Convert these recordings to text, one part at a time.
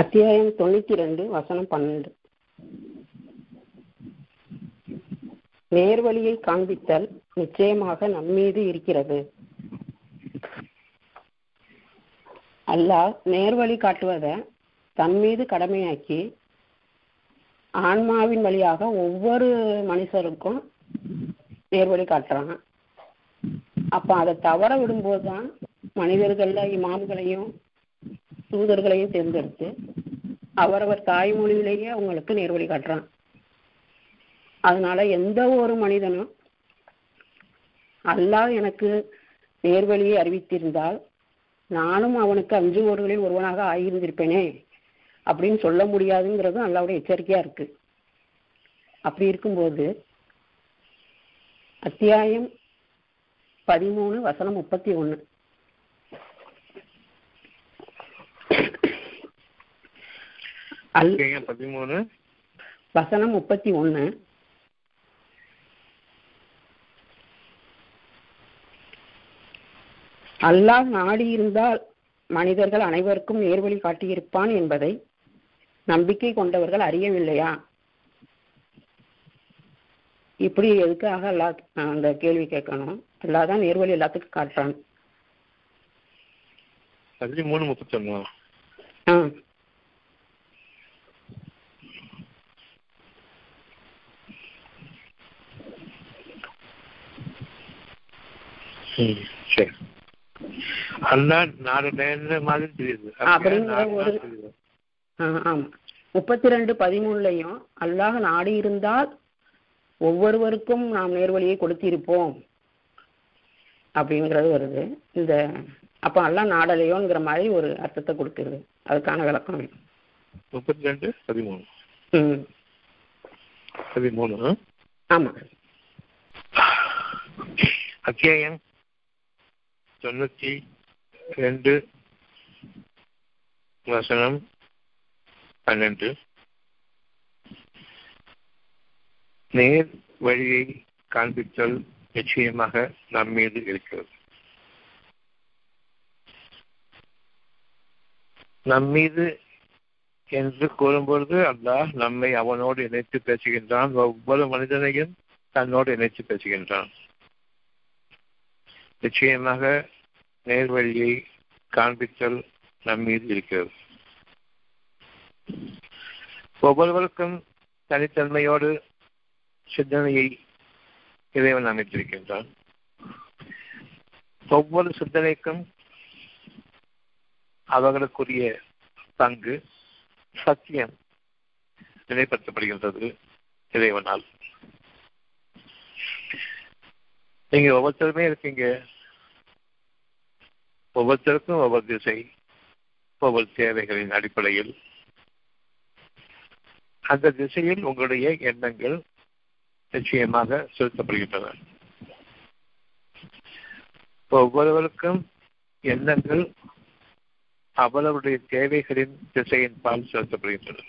அத்தியாயம் தொண்ணூத்தி ரெண்டு வசனம் பன்னெண்டு. நேர்வழியை காண்பித்தல் நிச்சயமாக நம்மீது இருக்கிறது. அல்லாஹ் நேர்வழி காட்டுவதை தன் மீது கடமையாக்கி ஆன்மாவின் வழியாக ஒவ்வொரு மனுஷருக்கும் நேர்வழி காட்டுறான். அப்ப அதை தவற விடும்போது தான் மனிதர்கள்ல இமாம்களையும் தூதர்களையும் தேர்ந்தெடுத்து அவரவர் தாய்மொழியிலேயே அவங்களுக்கு நேர்வழி காட்டுறான். அதனால எந்த ஒரு மனிதனும் அல்லாஹ் எனக்கு நேர்வழியை அறிவித்திருந்தால் நானும் அவனுக்கு அஞ்சு ஓடுகளில் ஒருவனாக ஆகியிருந்திருப்பேனே அப்படின்னு சொல்ல முடியாதுங்கிறதும் அல்லாவுடைய எச்சரிக்கையா இருக்கு. அப்படி இருக்கும்போது அத்தியாயம் பதிமூணு வசனம் முப்பத்தி ஒன்று அல் பதிமூணு. வசனம் முப்பத்தி ஒண்ணு அல்லாஹ் நாடி இருந்தால் மனிதர்கள் அனைவருக்கும் நேர்வழி காட்டியிருப்பான் என்பதை நம்பிக்கை கொண்டவர்கள் அறியவில்லையா? இப்படி எதுக்காக அல்லா அந்த கேள்வி கேட்கணும்? அல்லாஹ் தான் நேர்வழி எல்லாத்துக்கும் காட்டுறான். பதிமூணு முப்பத்தொன்னு ஆ. ம், சரி. அல்லா நாலு நேர மாதிரி தெரியுது. அப்படிங்கிற ஒரு- ஆமா. முப்பத்தி ரெண்டு பதிமூணுலையும் அல்லாஹ் நாடி இருந்தால் ஒவ்வொருவருக்கும் நாம் நேர்வழியை கொடுத்திருப்போம். அப்படிங்கிறது வருது. இந்த அப்ப அல்லாஹ் நாடலையோங்கிற மாதிரி ஒரு அர்த்தத்தை கொடுக்குறது. அதுக்கான விளக்கம். முப்பத்தி ரெண்டு பதிமூணு. ம். பதிமூணு ஆமா. அத்தியாயம். தொண்ணூத்தி ரெண்டு வசனம் பன்னெண்டு. நேர் வழியை காண்பித்தல் நிச்சயமாக நம் மீது இருக்கிறது. நம் மீது என்று கூறும்பொழுது அல்லாஹ் நம்மை அவனோடு இணைத்து பேசுகின்றான். ஒவ்வொரு மனிதனையும் தன்னோடு இணைத்து பேசுகின்றான். நிச்சயமாக நேர்வழியை காண்பித்தல் நம் மீது இருக்கிறது. ஒவ்வொருவருக்கும் தனித்தன்மையோடு சிந்தனையை இறைவன் அமைத்திருக்கின்றான். ஒவ்வொரு சிந்தனைக்கும் அவர்களுக்குரிய பங்கு சத்தியம் நிலைப்படுத்தப்படுகின்றது இறைவனால். நீங்க ஒவ்வொருத்தருமே இருக்கீங்க. ஒவ்வொருத்தருக்கும் ஒவ்வொரு திசை ஒவ்வொரு தேவைகளின் அடிப்படையில். அந்த திசையில் உங்களுடைய எண்ணங்கள் நிச்சயமாக செலுத்தப்படுகின்றன. ஒவ்வொருவருக்கும் எண்ணங்கள் அவரவருடைய தேவைகளின் திசையின் பால் செலுத்தப்படுகின்றன.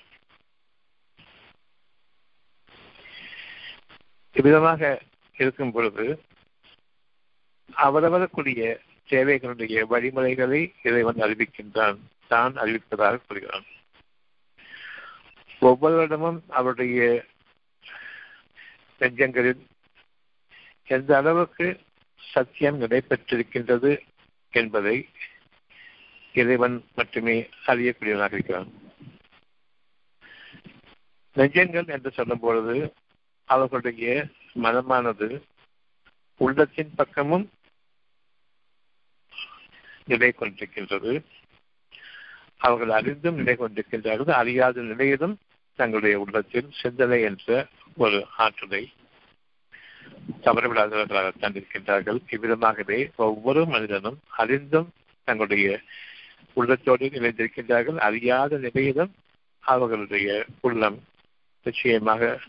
இவ்விதமாக இருக்கும் பொழுது அவரவருக்குரிய சேவைகளுடைய வழிமுறைகளை இறைவன் அறிவிக்கின்றான். தான் அறிவிப்பதாக கூறுகிறான் ஒவ்வொருவரிடமும் அவருடைய நெஞ்சங்களில் எந்த அளவுக்கு சத்தியம் நடைபெற்றிருக்கின்றது என்பதை இறைவன் மட்டுமே அறியக்கூடியவனாக இருக்கிறான். நெஞ்சங்கள் என்று சொல்லும் பொழுது அவர்களுடைய மனமானது உள்ளத்தின் பக்கமும் நிலை கொண்டிருக்கின்றது அவர்கள் அறிந்தும் நிலை கொண்டிருக்கின்றார்கள் அறியாத நிலையிலும் தங்களுடைய உள்ளத்தில் சிந்தனை என்ற ஒரு ஆற்றலை தவறவிடாதவர்களாக தந்திருக்கின்றார்கள். இவ்விதமாகவே ஒவ்வொரு மனிதனும் அறிந்தும் தங்களுடைய உள்ளத்தோடு இணைந்திருக்கின்றார்கள் அறியாத நிலையிலும் அவர்களுடைய உள்ளம் நிச்சயமாக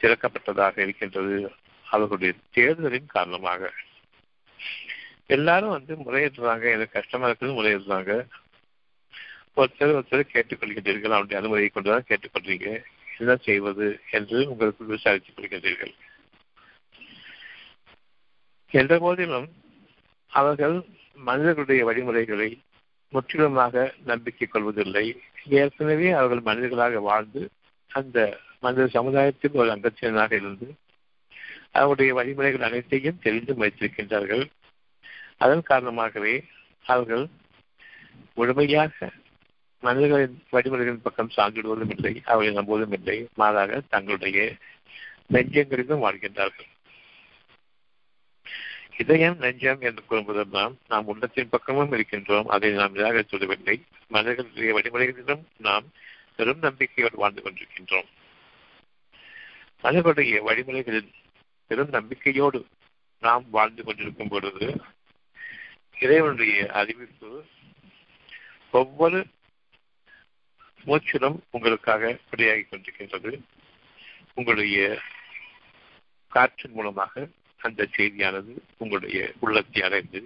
திறக்கப்பட்டதாக இருக்கின்றது. அவர்களுடைய தேர்தலின் காரணமாக. எல்லாரும் வந்து முறையிடுறாங்க எனக்கு கஷ்டமா இருக்குது முறையிடுறாங்க ஒருத்தர் ஒருத்தர் கேட்டுக்கொள்கின்றீர்கள் அவருடைய அனுமதியை கொண்டுதான் கேட்டுக்கொள்றீங்க. என்ன செய்வது என்று உங்களுக்கு விசாரித்துக் கொள்கின்றீர்கள். என்ற போதிலும் அவர்கள் மனிதர்களுடைய வழிமுறைகளை முற்றிலுமாக நம்பிக்கை கொள்வதில்லை. ஏற்கனவே அவர்கள் மனிதர்களாக வாழ்ந்து அந்த மனித சமுதாயத்தில் ஒரு அங்கத்தினராக இருந்து அவருடைய வழிமுறைகள் அனைத்தையும் தெரிந்து வைத்திருக்கின்றார்கள். அதன் காரணமாகவே அவர்கள் முழுமையாக மனிதர்களின் வழிமுறைகளின் பக்கம் சார்ந்திடுவதும் இல்லை அவர்களை நம்புவதும் இல்லை. மாறாக தங்களுடைய நெஞ்சங்களிலும் வாழ்கின்றார்கள். இதயம் நெஞ்சம் என்று கூறும்போதெல்லாம் நாம் உள்ளத்தின் பக்கமும் இருக்கின்றோம். அதை நாம் நிராகரித்துவிடவில்லை மனிதர்களுடைய வழிமுறைகளிலும் நாம் பெரும் நம்பிக்கையோடு வாழ்ந்து கொண்டிருக்கின்றோம். மனிதர்களுடைய வழிமுறைகளில் பெரும் நம்பிக்கையோடு நாம் வாழ்ந்து கொண்டிருக்கும் பொழுது இறைவனுடைய அறிவிப்பு ஒவ்வொரு மூச்சிலும் உங்களுக்காக வெளியாகி கொண்டிருக்கின்றது. உங்களுடைய காற்றின் மூலமாக அந்த செய்தியானது உங்களுடைய உள்ளத்தை அடைந்து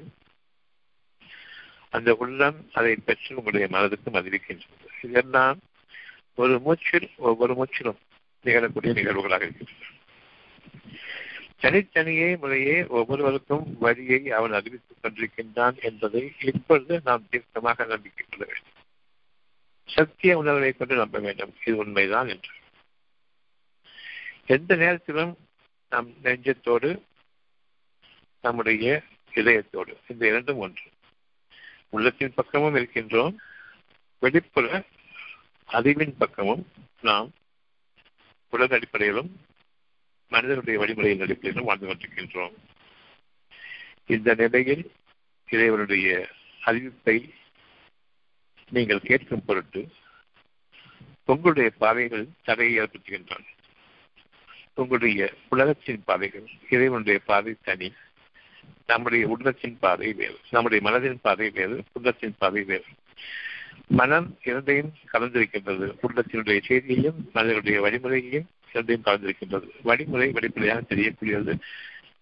அந்த உள்ளம் அதை பெற்று உங்களுடைய மனதுக்கும் அறிவிக்கின்றது இதெல்லாம் ஒரு மூச்சில் ஒவ்வொரு மூச்சிலும் நிகழக்கூடிய நிகழ்வுகளாக இருக்கின்றன. தனித்தனியே முறையே ஒவ்வொருவருக்கும் வழியை அவன் அறிவித்துக் கொண்டிருக்கின்றான் என்பதை இப்பொழுது நாம் தீர்க்கமாக நம்பிக்கை கொள்ள வேண்டும். சத்திய உணர்வை கொண்டு நம்ப வேண்டும். இது உண்மைதான் என்று. எந்த நேரத்திலும் நம் நெஞ்சத்தோடு நம்முடைய இதயத்தோடு இந்த இரண்டும் ஒன்று. உள்ளத்தின் பக்கமும் இருக்கின்றோம். வெளிப்புற அறிவின் பக்கமும் நாம் உலக அடிப்படையிலும் மனிதனுடைய வழிமுறையின் அடிப்படையில் வாழ்ந்து கொண்டிருக்கின்றோம் இந்த நிலையில் இறைவனுடைய அறிவிப்பை நீங்கள் கேட்கும் பொருட்டு உங்களுடைய பாதைகள் தடையை ஏற்படுத்துகின்றன. உங்களுடைய உலகத்தின் பாதைகள் இறைவனுடைய பாதை தனி நம்முடைய உள்ளத்தின் பாதை வேறு நம்முடைய மனதின் பாதை வேறு உள்ளத்தின் பாதை வேறு. மனம் இரண்டையும் கலந்திருக்கின்றது. உள்ளத்தினுடைய செய்தியையும் மனிதனுடைய வழிமுறையையும் இரண்டையும் கலந்திருக்கின்றது. வழிமுறை வெளிப்படையாக தெரியக்கூடியது.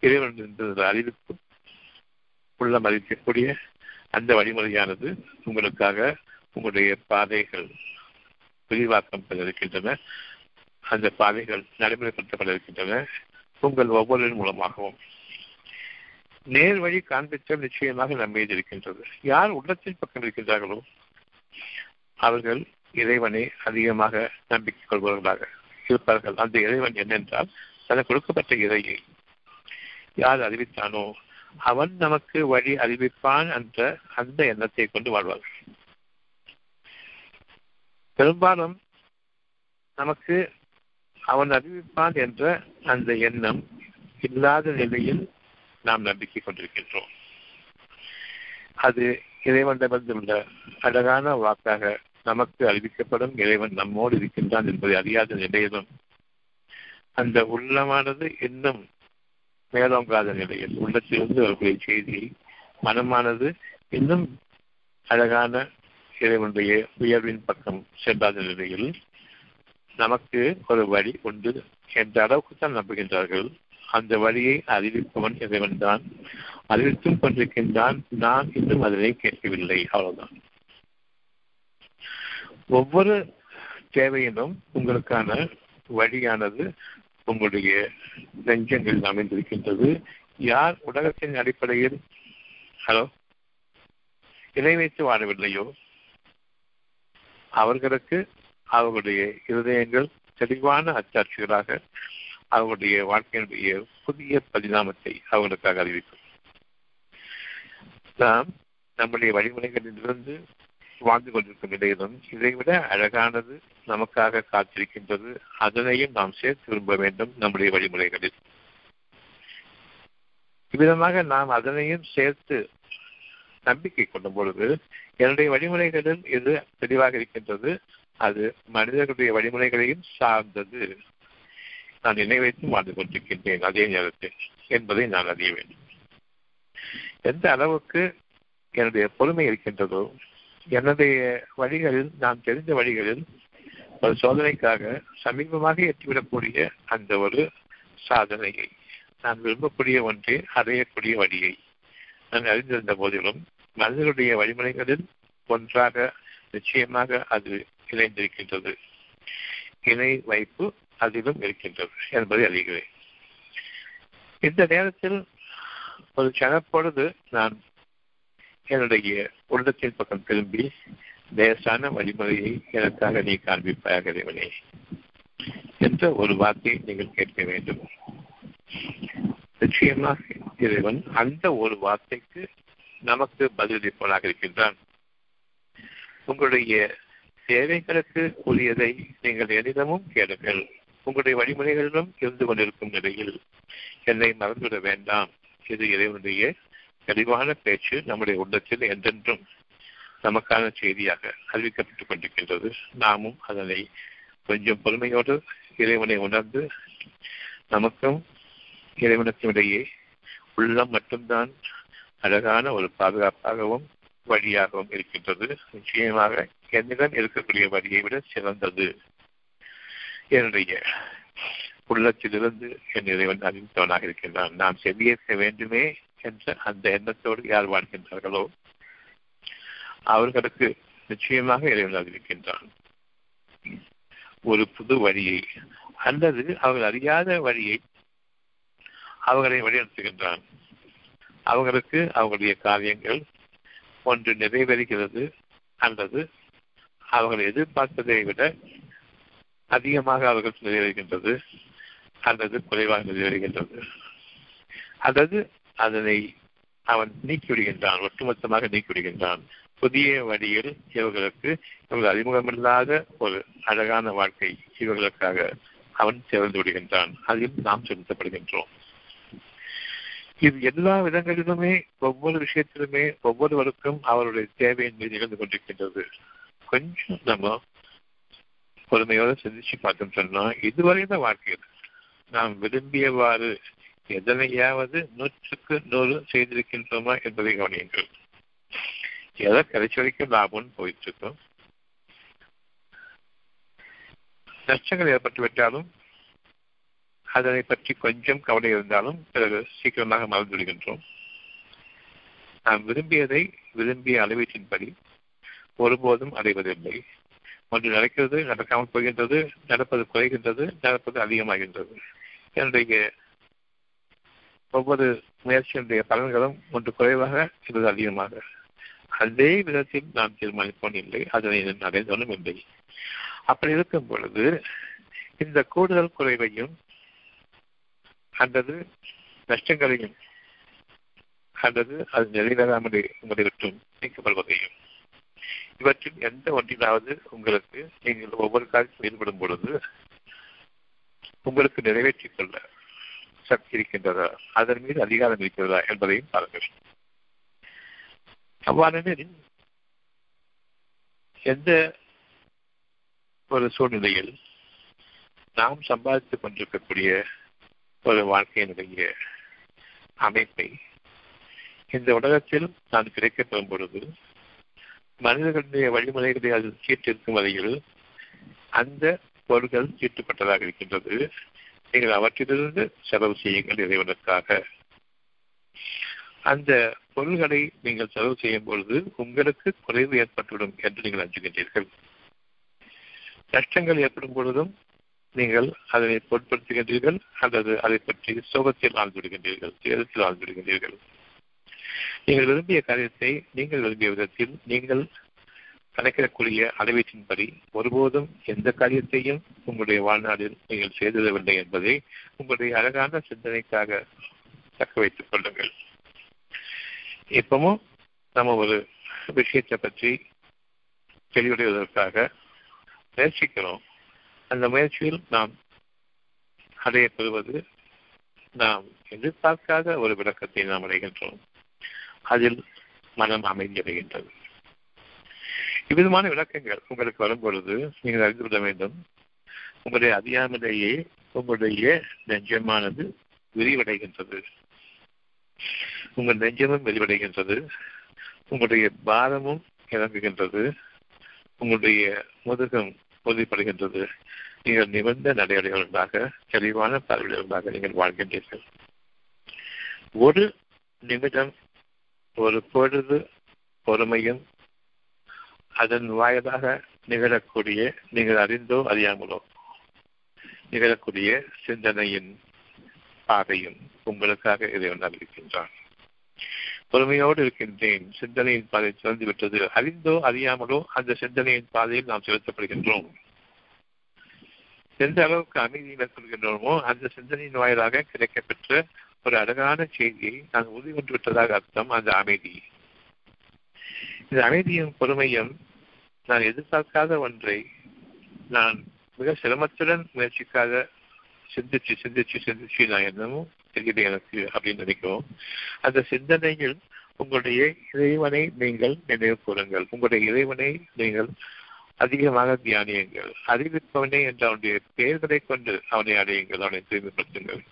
இறைவன் அறிவிப்பு உள்ளம் அறிவிக்கக்கூடிய அந்த வழிமுறையானது உங்களுக்காக உங்களுடைய பாதைகள் விரிவாக்கம் பெற இருக்கின்றன. அந்த பாதைகள் நடைமுறைப்படுத்தப்பட இருக்கின்றன. உங்கள் ஒவ்வொருவரின் மூலமாகவும். நேர் வழி காண்பித்தல் நிச்சயமாக நம்மீது இருக்கின்றது. யார் உள்ளத்தின் பக்கம் இருக்கின்றார்களோ அவர்கள் இறைவனை அதிகமாக நம்பிக்கை கொள்பவர்களாக இருப்பார்கள் அந்த இறைவன் என்னென்றால் தனக்கு கொடுக்கப்பட்ட இறையை யார் அறிவித்தானோ அவன் நமக்கு வழி அறிவிப்பான் என்ற அந்த எண்ணத்தை கொண்டு வாழ்வார்கள் பெரும்பாலும் நமக்கு அவன் அறிவிப்பான் என்ற அந்த எண்ணம் இல்லாத நிலையில் நாம் நம்பிக்கை கொண்டிருக்கின்றோம். அது இறைவனிடமிருந்து உள்ள அழகான வாக்காக நமக்கு அறிவிக்கப்படும் இறைவன் நம்மோடு இருக்கின்றான் என்பதை அறியாத நிலையிலும் அந்த உள்ளமானது இன்னும் மேலோங்காத நிலையில் உள்ளத்திலிருந்து வரக்கூடிய செய்தியை மனமானது இன்னும் அழகான இறைவனுடைய உயர்வின் பக்கம் சென்றாத நிலையில் நமக்கு ஒரு வழி உண்டு என்ற அளவுக்கு தான் நம்புகின்றார்கள். அந்த வழியை அறிவிப்பவன் இறைவன் தான் அறிவித்தும் கொண்டிருக்கின்றான். நான் இன்னும் அதனை கேட்கவில்லை. அவ்வளவுதான். ஒவ்வொரு தேவையிலும் உங்களுக்கான வழியானது உங்களுடைய நெஞ்சங்களில் அமைந்திருக்கின்றது. யார் உலகத்தின் அடிப்படையில்? ஹலோ? இணை வைத்து வாழவில்லையோ? அவர்களுக்கு அவர்களுடைய இருதயங்கள் தெளிவான அச்சாட்சிகளாக அவர்களுடைய வாழ்க்கையினுடைய புதிய பரிணாமத்தை அவர்களுக்காக அறிவிக்கும். நாம் நம்முடைய வழிமுறைகளிலிருந்து வாழ்ந்து கொண்டிருக்கும் நிலையிலும் இதைவிட அழகானது நமக்காக காத்திருக்கின்றது. அதனையும் நாம் சேர்த்து விரும்ப வேண்டும் நம்முடைய வழிமுறைகளில். இவ்விதமாக நாம் அதனையும் சேர்த்து நம்பிக்கை கொள்ளும் பொழுது என்னுடைய வழிமுறைகளில் இது தெளிவாக இருக்கின்றது. அது மனிதர்களுடைய வழிமுறைகளையும் சார்ந்தது. நான் நினைவைத்து வாழ்ந்து கொண்டிருக்கின்றேன் அதே நேரத்தில் என்பதை நான் அறிய வேண்டும். எந்த அளவுக்கு என்னுடைய பொறுமை இருக்கின்றதோ என்னுடைய வழிகளில் நான் தெரிந்த வழிகளில் ஒரு சோதனைக்காக சமீபமாக எட்டிவிடக்கூடிய அந்த ஒரு சாதனையை. நான் விரும்பக்கூடிய ஒன்றை அடையக்கூடிய வழியை. நான் அறிந்திருந்த போதிலும் மனிதனுடைய வழிமுறைகளில் ஒன்றாக நிச்சயமாக அது இணைந்திருக்கின்றது. இணை வைப்பு அதிலும் இருக்கின்றது என்பதை அறிகிறேன். இந்த நேரத்தில் ஒரு கணப்பொழுது நான் என்னுடைய உள்ளத்தின் பக்கம் திரும்பி லேசான வழிமுறையை எனக்காக நீ காண்பிப்பாயாக இறைவனே என்ற ஒரு வார்த்தையை நீங்கள் கேட்க வேண்டும். நிச்சயமாக இறைவன் அந்த ஒரு வார்த்தைக்கு நமக்கு பதிலளிப்பவனாக இருக்கின்றான். உங்களுடைய தேவைகளுக்கு உரியதை நீங்கள் எனிடமும் கேளுங்கள். உங்களுடைய வழிமுறைகளிலும் இருந்து கொண்டிருக்கும் நிலையில் என்னை மறந்துவிட வேண்டாம். இது இறைவனுடைய தெளிவான பேச்சு நம்முடைய உள்ளத்தில் என்றென்றும் நமக்கான செய்தியாக அறிவிக்கப்பட்டுக் கொண்டிருக்கின்றது. நாமும் அதனை கொஞ்சம் பொறுமையோடு இறைவனை உணர்ந்து நமக்கும் இறைவனுக்கும் இடையே உள்ளம் மட்டும்தான் அழகான ஒரு பாதுகாப்பாகவும் வழியாகவும் இருக்கின்றது. நிச்சயமாக என்னிடம் இருக்கக்கூடிய வழியை விட சிறந்தது. என்னுடைய உள்ளத்திலிருந்து என் இறைவன் அறிவித்தவனாக இருக்கின்றான். நாம் செவியேற்க வேண்டுமே என்ற அந்த எண்ணத்தோடு யார் வாழ்கின்றார்களோ அவர்களுக்கு நிச்சயமாக இறைவன் அறிவிக்கின்றான். ஒரு புது வழியை அல்லது அவர்கள் அறியாத வழியை அவர்களை வழிநடத்துகின்றான். அவர்களுக்கு அவர்களுடைய காரியங்கள் ஒன்று நிறைவேறுகிறது அல்லது அவர்கள் எதிர்பார்த்ததை விட அதிகமாக அவர்கள் நிறைவேறுகின்றது அல்லது குறைவாக நிறைவேறுகின்றது. அல்லது அதனை அவன் நீக்கிவிடுகின்றான் ஒட்டுமொத்தமாக நீக்கிவிடுகின்றான். புதிய வழியில் இவர்களுக்கு இவர்கள் அறிமுகமில்லாத ஒரு அழகான வாழ்க்கை இவர்களுக்காக அவன் சேர்ந்து விடுகின்றான். அதில் நாம் செலுத்தப்படுகின்றோம். இது எல்லா விதங்களிலுமே ஒவ்வொரு விஷயத்திலுமே ஒவ்வொருவருக்கும் அவருடைய தேவையின் மீது நிகழ்ந்து கொண்டிருக்கின்றது. கொஞ்சம் நம்ம பொறுமையோடு சிந்திச்சு பார்த்தோம் சொன்னா இதுவரையும் வாழ்க்கையில் நாம் விரும்பியவாறு எதனையாவது நூற்றுக்கு நூறு செய்திருக்கின்றோமா என்பதை கவனியுங்கள். எதை கடைசி வரைக்கும் லாபம்னு போயிட்டு இருக்கோம் நஷ்டங்கள் ஏற்பட்டுவிட்டாலும் அதனை பற்றி கொஞ்சம் கவலை இருந்தாலும் பிறகு சீக்கிரமாக மறந்து விடுகின்றோம். நாம் விரும்பியதை விரும்பிய அளவீட்டின்படி ஒருபோதும் அடைவதில்லை. ஒன்று நடக்கிறது நடக்காமல் போகின்றது நடப்பது குறைகின்றது நடப்பது அதிகமாகின்றது. என்னுடைய ஒவ்வொரு முயற்சியினுடைய பலன்களும் ஒன்று குறைவாக இது அதிகமாக. அதே விதத்தில் நாம் தீர்மானிப்போம் இல்லை அதனை அடைந்தவனும் இல்லை. அப்படி இருக்கும் பொழுது இந்த கூடுதல் குறைவையும் அல்லது நஷ்டங்களையும் அல்லது அது நிறைவேறாமல் உங்களை விட்டும் நீக்கப்படுவதையும் இவற்றில் எந்த ஒன்றிலாவது உங்களுக்கு நீங்கள் ஒவ்வொரு காலத்தில் ஈடுபடும் பொழுது உங்களுக்கு நிறைவேற்றிக் கொள்ள சக்தி இருக்கின்றதா அதன் மீது அதிகாரம் இருக்கிறதா என்பதையும் பாருங்கள். அவ்வாறெனில் எந்த ஒரு சூழ்நிலையில் நாம் சம்பாதித்துக் கொண்டிருக்கக்கூடிய ஒரு வாழ்க்கையினுடைய அமைப்பை இந்த உலகத்தில் நான் கிடைக்கப்படும் பொழுது மனிதர்களுடைய வழிமுறைகளை அது சீட்டிருக்கும் வரையில் அந்த பொருள்கள் சீட்டுப்பட்டதாக இருக்கின்றது. நீங்கள் அவற்றிலிருந்து செலவு செய்யுங்கள் இறைவனுக்காக. அந்த பொருள்களை நீங்கள் செலவு செய்யும் பொழுது உங்களுக்கு குறைவு ஏற்பட்டுவிடும் என்று நீங்கள் அஞ்சுகின்றீர்கள் நஷ்டங்கள் ஏற்படும் பொழுதும் நீங்கள் அதனை பொருட்படுத்துகின்றீர்கள் அல்லது அதை பற்றி சோகத்தில் ஆழ்ந்துவிடுகின்றீர்கள் சேதத்தில் ஆழ்ந்துவிடுகின்றீர்கள். நீங்கள் விரும்பிய காரியத்தை நீங்கள் விரும்பிய விதத்தில் நீங்கள் கணக்கிடக்கூடிய அளவீட்டின்படி ஒருபோதும் எந்த காரியத்தையும் உங்களுடைய வாழ்நாளில் நீங்கள் செய்திடவில்லை என்பதை உங்களுடைய அழகான சிந்தனைக்காக தக்க வைத்துக் கொள்ளுங்கள். இப்பவும் நம்ம ஒரு விஷயத்தை பற்றி தெளிவடைவதற்காக முயற்சிக்கிறோம். அந்த முயற்சியில் நாம் அடையப்படுவது நாம் எதிர்பார்க்காத ஒரு விளக்கத்தை நாம் அடைகின்றோம். அதில் மனம் அமைந்தடைகின்றது. இவ்விதமான விளக்கங்கள் உங்களுக்கு வரும் பொழுது நீங்கள் அறிந்துவிட வேண்டும். உங்களுடைய அறியாமலேயே உங்களுடைய நெஞ்சமானது விரிவடைகின்றது. உங்கள் நெஞ்சமும் விரிவடைகின்றது. உங்களுடைய பாரமும் இறங்குகின்றது உங்களுடைய முதுகம் உறுதிப்படுகின்றது நீங்கள் நிமிர்ந்த நடையடைகளுக்காக தெளிவான பார்வையுள்ளதாக நீங்கள் வாழ்கின்றீர்கள். ஒரு நிமிடம் ஒரு பொழுது பொறுமையும் அதன் வாயிலாக நிகழக்கூடிய நீங்கள் அறிந்தோ அறியாமலோ. நிகழக்கூடிய சிந்தனையின் பாதையும் உங்களுக்காக இறைவன் அறிவிக்கின்றான் பொறுமையோடு இருக்கின்றேன். சிந்தனையின் பாதை திறந்து விட்டது. அறிந்தோ அறியாமலோ அந்த சிந்தனையின் பாதையில் நாம் செலுத்தப்படுகின்றோம். எந்த அளவுக்கு அமைதி மேற்கொள்கின்றோமோ அந்த சிந்தனையின் வாயிலாக கிடைக்கப்பெற்ற ஒரு அழகான செய்தியை நான் உறுதி கொண்டு விட்டதாக அர்த்தம் அந்த அமைதி. இந்த அமைதியும் பொறுமையும் நான் எதிர்பார்க்காத ஒன்றை நான் மிக சிரமத்துடன் முயற்சிக்காக சிந்திச்சு சிந்திச்சு சிந்திச்சு நான் என்னமோ தெரியுது எனக்கு அப்படின்னு நினைக்கிறோம். அந்த சிந்தனையில் உங்களுடைய இறைவனை நீங்கள் நினைவு கூறுங்கள். உங்களுடைய இறைவனை நீங்கள் அதிகமாக தியானியுங்கள். அறிவிப்பவனே என்ற அவனுடைய பெயர்களை கொண்டு அவனை அடையுங்கள் அவனை தூய்மைப்படுத்துங்கள்.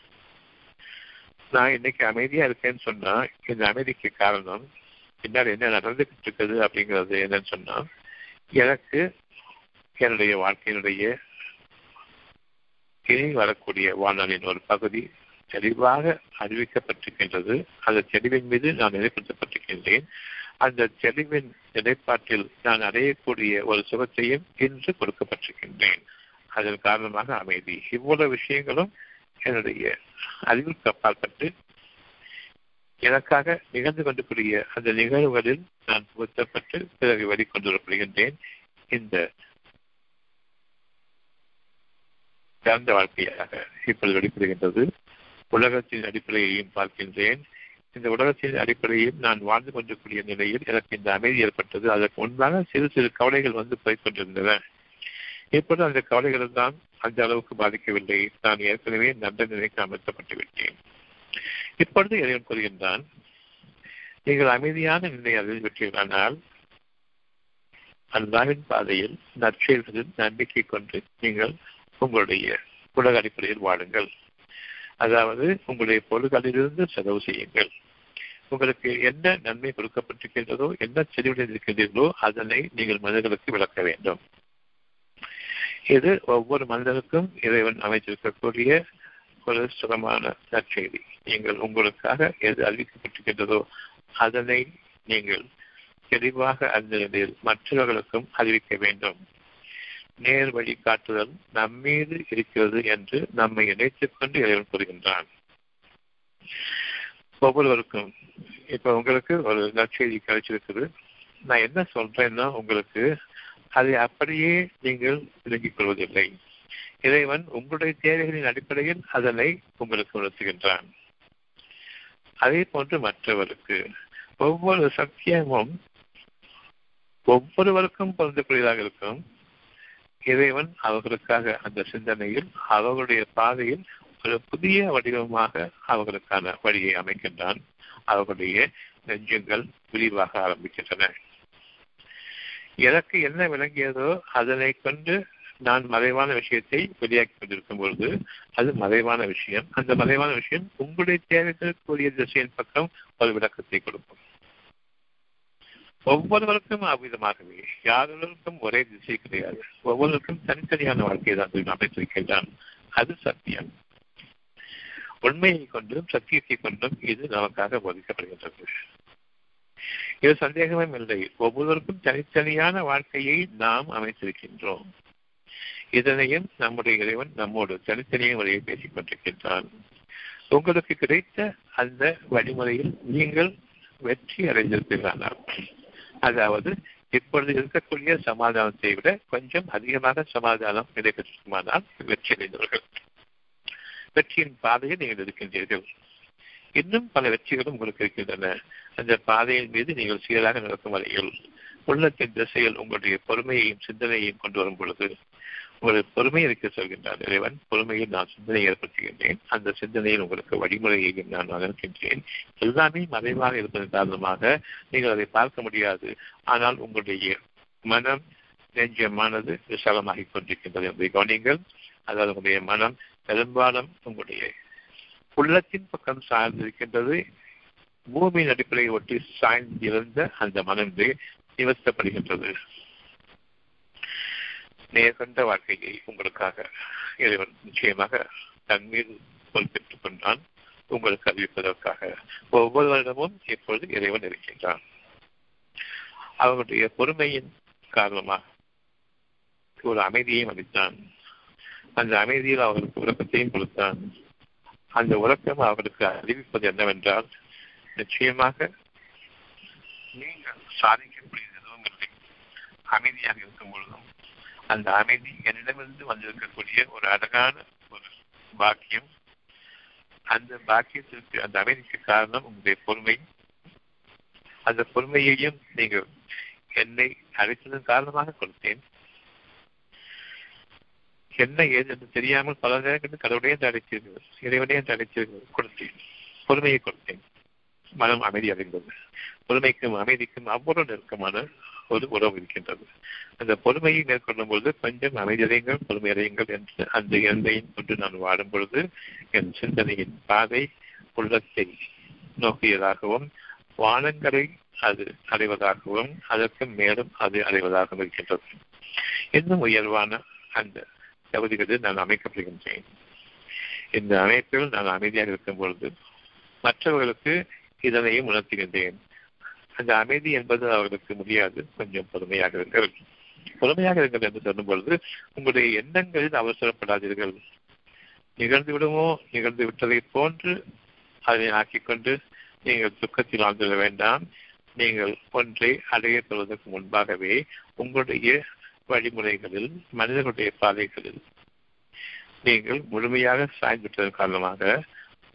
நான் இன்னைக்கு அமைதியா இருக்கேன்னு சொன்னா இந்த அமைதிக்கு காரணம் என்னால் என்ன நடந்துகிட்டு இருக்குது அப்படிங்கிறது என்னன்னு சொன்னா எனக்கு என்னுடைய வாழ்க்கையினுடைய இனி வரக்கூடிய வாழ்நாளின் ஒரு பகுதி தெளிவாக அறிவிக்கப்பட்டிருக்கின்றது. அந்த தெளிவின் மீது நான் நிலைப்படுத்தப்பட்டிருக்கின்றேன். அந்த தெளிவின் நிலைப்பாட்டில் நான் அடையக்கூடிய ஒரு சுகத்தையும் இன்று கொடுக்கப்பட்டிருக்கின்றேன். அதன் காரணமாக அமைதி. இவ்வளவு விஷயங்களும் என்னுடைய அறிவுக்கு அப்பாற்பட்டு எனக்காக நிகழ்ந்து கொண்டிருக்கூடிய அந்த நிகழ்வுகளில் நான் புகுத்தப்பட்டு பிறகு வெளிக்கொண்டு இந்த சிறந்த வாழ்க்கையாக இப்பொழுது வெளிப்படுகின்றது. உலகத்தின் அடிப்படையையும் பார்க்கின்றேன். இந்த உலகத்தின் அடிப்படையில் நான் வாழ்ந்து கொண்டிருக்கூடிய நிலையில் எனக்கு இந்த அமைதி ஏற்பட்டது. அதற்கு முன்பாக சிறு சிறு கவலைகள் வந்து போய்கொண்டிருந்தன இப்பொழுது அந்த கவலைகள் தான் அந்த அளவுக்கு பாதிக்கவில்லை. நான் ஏற்கனவே நல்ல நிலைக்கு அமர்த்தப்பட்டு விட்டேன் இப்பொழுது இறைவன் கூறுகின்றான் நீங்கள் அமைதியான நிலை அறிந்து விட்டீர்களானால் அல்லாவின் பாதையில் நற்செயல்களில் நம்பிக்கை கொண்டு நீங்கள் உங்களுடைய உலக அடிப்படையில் வாழுங்கள். அதாவது உங்களுடைய பொருள்களிலிருந்து செலவு செய்யுங்கள். உங்களுக்கு என்ன நன்மை கொடுக்கப்பட்டிருக்கின்றதோ என்ன செறிவுடன் இருக்கின்றீர்களோ அதனை நீங்கள் மனிதர்களுக்கு விளக்க வேண்டும். இது ஒவ்வொரு மனிதனுக்கும் இறைவன் அமைச்சிருக்கக்கூடிய ஒரு சுகமான நற்செய்தி. நீங்கள் உங்களுக்காக எது அறிவிக்கப்பட்டிருக்கின்றதோ அதனை நீங்கள் தெளிவாக அந்த மற்றவர்களுக்கும் அறிவிக்க வேண்டும். நேர் வழி காட்டுதல் நம்மீது இருக்கிறது என்று நம்மை இணைத்துக் கொண்டு இறைவன் கூறுகின்றான். ஒவ்வொருவருக்கும் இப்ப உங்களுக்கு ஒரு நற்செய்தி கிடைச்சிருக்குது. நான் என்ன சொல்றேன்னா உங்களுக்கு அதை அப்படியே நீங்கள் விளங்கிக் கொள்வதில்லை. இறைவன் உங்களுடைய தேவைகளின் அடிப்படையில் அதனை உங்களுக்கு உணர்த்துகின்றான். அதே போன்று மற்றவருக்கு ஒவ்வொரு சத்தியமும் ஒவ்வொருவருக்கும் பொருந்தக்கூடியதாக இருக்கும். இறைவன் அவர்களுக்காக அந்த சிந்தனையில் அவர்களுடைய பாதையில் ஒரு புதிய வடிவமாக அவர்களுக்கான வழியை அமைக்கின்றான். அவர்களுடைய நெஞ்சங்கள் விரிவாக ஆரம்பிக்கின்றன. எனக்கு என்ன விளங்கியதோ அதனை கொண்டு நான் மறைவான விஷயத்தை வெளியாக்கி கொண்டிருக்கும் பொழுது அது மறைவான விஷயம். அந்த மறைவான விஷயம் உங்களுடைய தேவைகளுக்குரிய திசையின் பக்கம் ஒரு விளக்கத்தை கொடுக்கும். ஒவ்வொருவருக்கும் அவ்விதமாகவே யாரொருக்கும் ஒரே திசை கிடையாது. ஒவ்வொருவருக்கும் தனித்தனியான வாழ்க்கையை தான் அமைத்திருக்கின்றான். அது சத்தியம். உண்மையை கொண்டும் சத்தியத்தை கொண்டும் இது நமக்காக போதிக்கப்படுகின்றது. இது சந்தேகமும் இல்லை. ஒவ்வொருவருக்கும் தனித்தனியான வாழ்க்கையை நாம் அமைத்திருக்கின்றோம். இதனையும் நம்முடைய இறைவன் நம்மோடு தனித்தனியே முறையை பேசிக் கொண்டிருக்கின்றான். உங்களுக்கு கிடைத்த அந்த வழிமுறையில் நீங்கள் வெற்றி அடைந்திருப்பீர்களானால் அதாவது இப்பொழுது இருக்கக்கூடிய சமாதானத்தை விட கொஞ்சம் அதிகமாக சமாதானம் நடைபெற்றிருக்குமானால் வெற்றி அடைந்தவர்கள். வெற்றியின் பாதையில் நீங்கள் இருக்கின்றீர்கள் இன்னும் பல வெற்றிகளும் உங்களுக்கு இருக்கின்றன. அந்த பாதையின் மீது நீங்கள் சீராக நடக்கும் வரையில் உள்ளத்தின் திசையில் உங்களுடைய பொறுமையையும் சிந்தனையையும் கொண்டு வரும் பொழுது ஒரு பொறுமை இருக்க சொல்கின்றான் இறைவன் பொறுமையில் நான் சிந்தனை ஏற்படுத்துகின்றேன். அந்த சிந்தனையில் உங்களுக்கு வழிமுறையையும் நான் வளர்க்கின்றேன் எல்லாமே மறைவாக இருப்பதன் காரணமாக நீங்கள் அதை பார்க்க முடியாது. ஆனால் உங்களுடைய மனம் நெஞ்சமானது விசாலமாகி கொண்டிருக்கின்றது என்பதை கவனிங்கள் அதாவது உங்களுடைய மனம் பெரும்பாலும் உங்களுடைய உள்ளத்தின் பக்கம் சார்ந்திருக்கின்றது. பூமியின் அடிப்படையை ஒட்டி சாய்ந்திருந்த அந்த மனம் நிவர்த்தப்படுகின்றது. நேர்கண்ட வாழ்க்கையை உங்களுக்காக இறைவன் நிச்சயமாக தன் மீது பொறுப்பேற்றுக் கொண்டான். உங்களுக்கு அறிவிப்பதற்காக ஒவ்வொரு வருடமும் இப்பொழுது இறைவன் இருக்கின்றான். அவனுடைய பொறுமையின் காரணமாக ஒரு அமைதியையும் அளித்தான் அந்த அமைதியில் அவர்களுக்கு உறக்கத்தையும் கொடுத்தான். அந்த உறக்கம் அவர்களுக்கு அறிவிப்பது என்னவென்றால் நிச்சயமாக நீங்கள் சாதிக்கக்கூடியது எதுவும் இல்லை. அமைதியாக இருக்கும் பொழுதும் அந்த அமைதி என்னிடமிருந்து வந்திருக்கக்கூடிய ஒரு அழகான ஒரு பாக்கியம். அந்த பாக்கியத்திற்கு அந்த அமைதிக்கு காரணம் உங்களுடைய பொறுமை. அந்த பொறுமையையும் நீங்கள் என்னை அழைத்ததன் காரணமாக கொடுத்தேன். என்ன ஏது என்று தெரியாமல் பல நேரங்களில் கடவுளையே அழைத்தீர்கள் இறைவனையே அழைத்தீர்கள் கொடுத்தேன். பொறுமையை கொடுத்தேன். மனம் அமைதி அடைந்தது. பொறுமைக்கும் அமைதிக்கும் அவ்வளவு நெருக்கமான ஒரு உறவு இருக்கின்றது. அந்த பொறுமையை மேற்கொள்ளும் பொழுது கொஞ்சம் அமைதியடையுங்கள் பொறுமையடையுங்கள் என்று அந்த இரண்டையும் கொண்டு நான் வாடும் பொழுது என் சிந்தனையின் பாதை உள்ளத்தை நோக்கியதாகவும் வானங்களை அது அடைவதாகவும் அதற்கு மேலும் அது அடைவதாகவும் இருக்கின்றது. இன்னும் உயர்வான அந்த தகுதிகளில் நான் அமைக்கப்படுகின்றேன். இந்த அமைப்பில் நான் அமைதியாக இருக்கும் பொழுது மற்றவர்களுக்கு இதனையும் உணர்த்துகின்றேன். அந்த அமைதி என்பது அவர்களுக்கு முடியாது. கொஞ்சம் பொறுமையாக இருங்கள். பொறுமையாக இருங்கள் என்று சொல்லும் பொழுது உங்களுடைய எண்ணங்களில் அவசரப்படாதீர்கள். நிகழ்ந்து விடுமோ? நிகழ்ந்து விட்டதை போன்று அதை ஆக்கிக்கொண்டு நீங்கள் துக்கத்தில் ஆழ்ந்துள்ள வேண்டாம். நீங்கள் ஒன்றை அடைய பெறுவதற்கு முன்பாகவே உங்களுடைய வழிமுறைகளில் மனிதர்களுடைய பாதைகளில் நீங்கள் முழுமையாக சாய்ந்துவிட்டதன் காரணமாக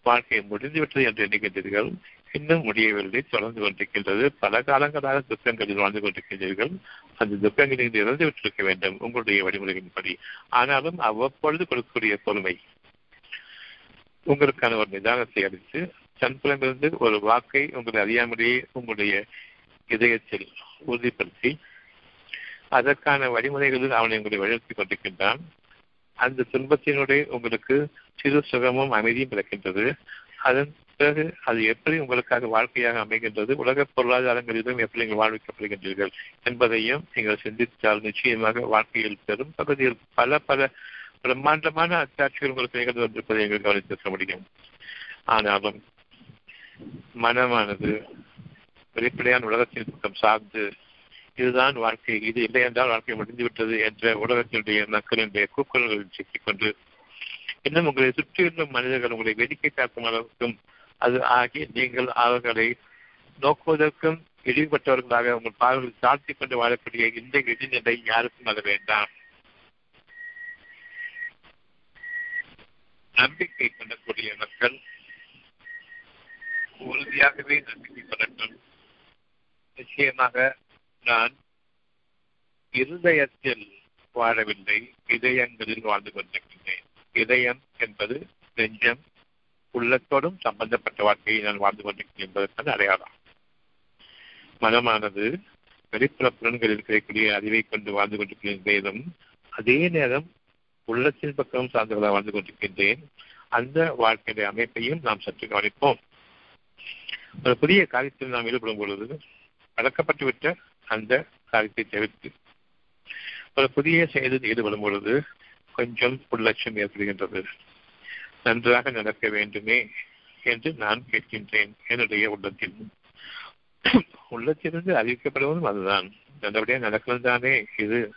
வாழ்க்கை முடிந்துவிட்டது என்று எண்ணுகின்றீர்கள். இன்னும் முடியவில்லை. தொடர்ந்து கொண்டிருக்கின்றது. பல காலங்களாக துக்கங்களில் வாழ்ந்து கொண்டிருக்கின்றீர்கள். அந்த துக்கங்களில் இறந்து விட்டிருக்க வேண்டும். உங்களுடைய வழிமுறைகளின்படி. ஆனாலும் அவ்வப்பொழுது கொடுக்கக்கூடிய பொறுமை உங்களுக்கான ஒரு நிதானத்தை அளித்து தன்புலமிருந்து ஒரு வாக்கை உங்களை அறியாமலேயே உங்களுடைய இதயத்தில் உறுதிப்படுத்தி அதற்கான வழிமுறைகளில் அவனை உங்களை வலியுறுத்தி கொண்டிருக்கின்றான். அந்த துன்பத்தினுடைய உங்களுக்கு சிறு சுகமும் அமைதியும் பிறக்கின்றது. அதன் பிறகு அது எப்படி உங்களுக்காக வாழ்க்கையாக அமைகின்றது உலக பொருளாதாரங்களிலும் எப்படி நீங்கள் வாழ்விக்கப்படுகின்றீர்கள் என்பதையும் நீங்கள் சிந்தித்தால் நிச்சயமாக வாழ்க்கையில் பெரும் பகுதியில் பல பல பிரம்மாண்டமான அத்தாட்சிகள் உங்களுக்கு நிகழ்ந்து வந்திருப்பதை நீங்கள் கவனித்திருக்க முடியும். ஆனாலும் மனமானது வெளிப்படையான உலகத்தின் பக்கம் சார்ந்து இதுதான் வாழ்க்கை இது இல்லை என்றால் வாழ்க்கை முடிந்துவிட்டது என்ற உலகத்தினுடைய மக்களினுடைய கூக்குரல்களில் சிக்கிக்கொண்டு இன்னும் உங்களை சுற்றியுள்ள மனிதர்கள் உங்களை வேடிக்கை பார்க்கும் அளவுக்கும் அது ஆகி நீங்கள் அவர்களை நோக்குவதற்கும் இழிவுபட்டவர்களாக உங்கள் பார்வையில் தாழ்த்தி கொண்டு வாழக்கூடிய இந்த இடிநிலை யாருக்கும் அது வேண்டாம். நம்பிக்கை கொள்ளக்கூடிய மக்கள் உறுதியாகவே நம்பிக்கை கொள்ளட்டும். நிச்சயமாக நான் இருதயத்தில் வாழவில்லை இதயங்களில் வாழ்ந்து கொண்டிருக்கின்றேன். இதயம் என்பது நெஞ்சம் உள்ளத்தோடும் சம்பந்தப்பட்ட வாழ்க்கையை நான் வாழ்ந்து கொண்டிருக்கிறேன் என்பதற்கான அடையாளம். மனமானது வெளிப்புற புலன்களில் கிடைக்கக்கூடிய அறிவை கொண்டு வாழ்ந்து கொண்டிருக்கின்றேனும் அதே நேரம் உள்ளத்தின் பக்கம் சார்ந்தவர்களாக வாழ்ந்து கொண்டிருக்கின்றேன். அந்த வாழ்க்கையுடைய அமைப்பையும் நாம் சற்று கவனிப்போம். ஒரு புதிய காரியத்தில் நாம் ஈடுபடும் பொழுது பழக்கப்பட்டுவிட்ட அந்த காரியத்தை தவிர்த்து ஒரு புதிய செயலில் ஈடுபடும் பொழுது கொஞ்சம் உள்ளட்சம் ஏற்படுகின்றது. நன்றாக நடக்க வேண்டுமே என்று நான் கேட்கின்றேன் என்னுடைய உள்ளத்தில். உள்ளத்திலிருந்து அறிவிக்கப்படுவதும் அதுதான். நல்லபடியாக நடக்கிறது தானே இது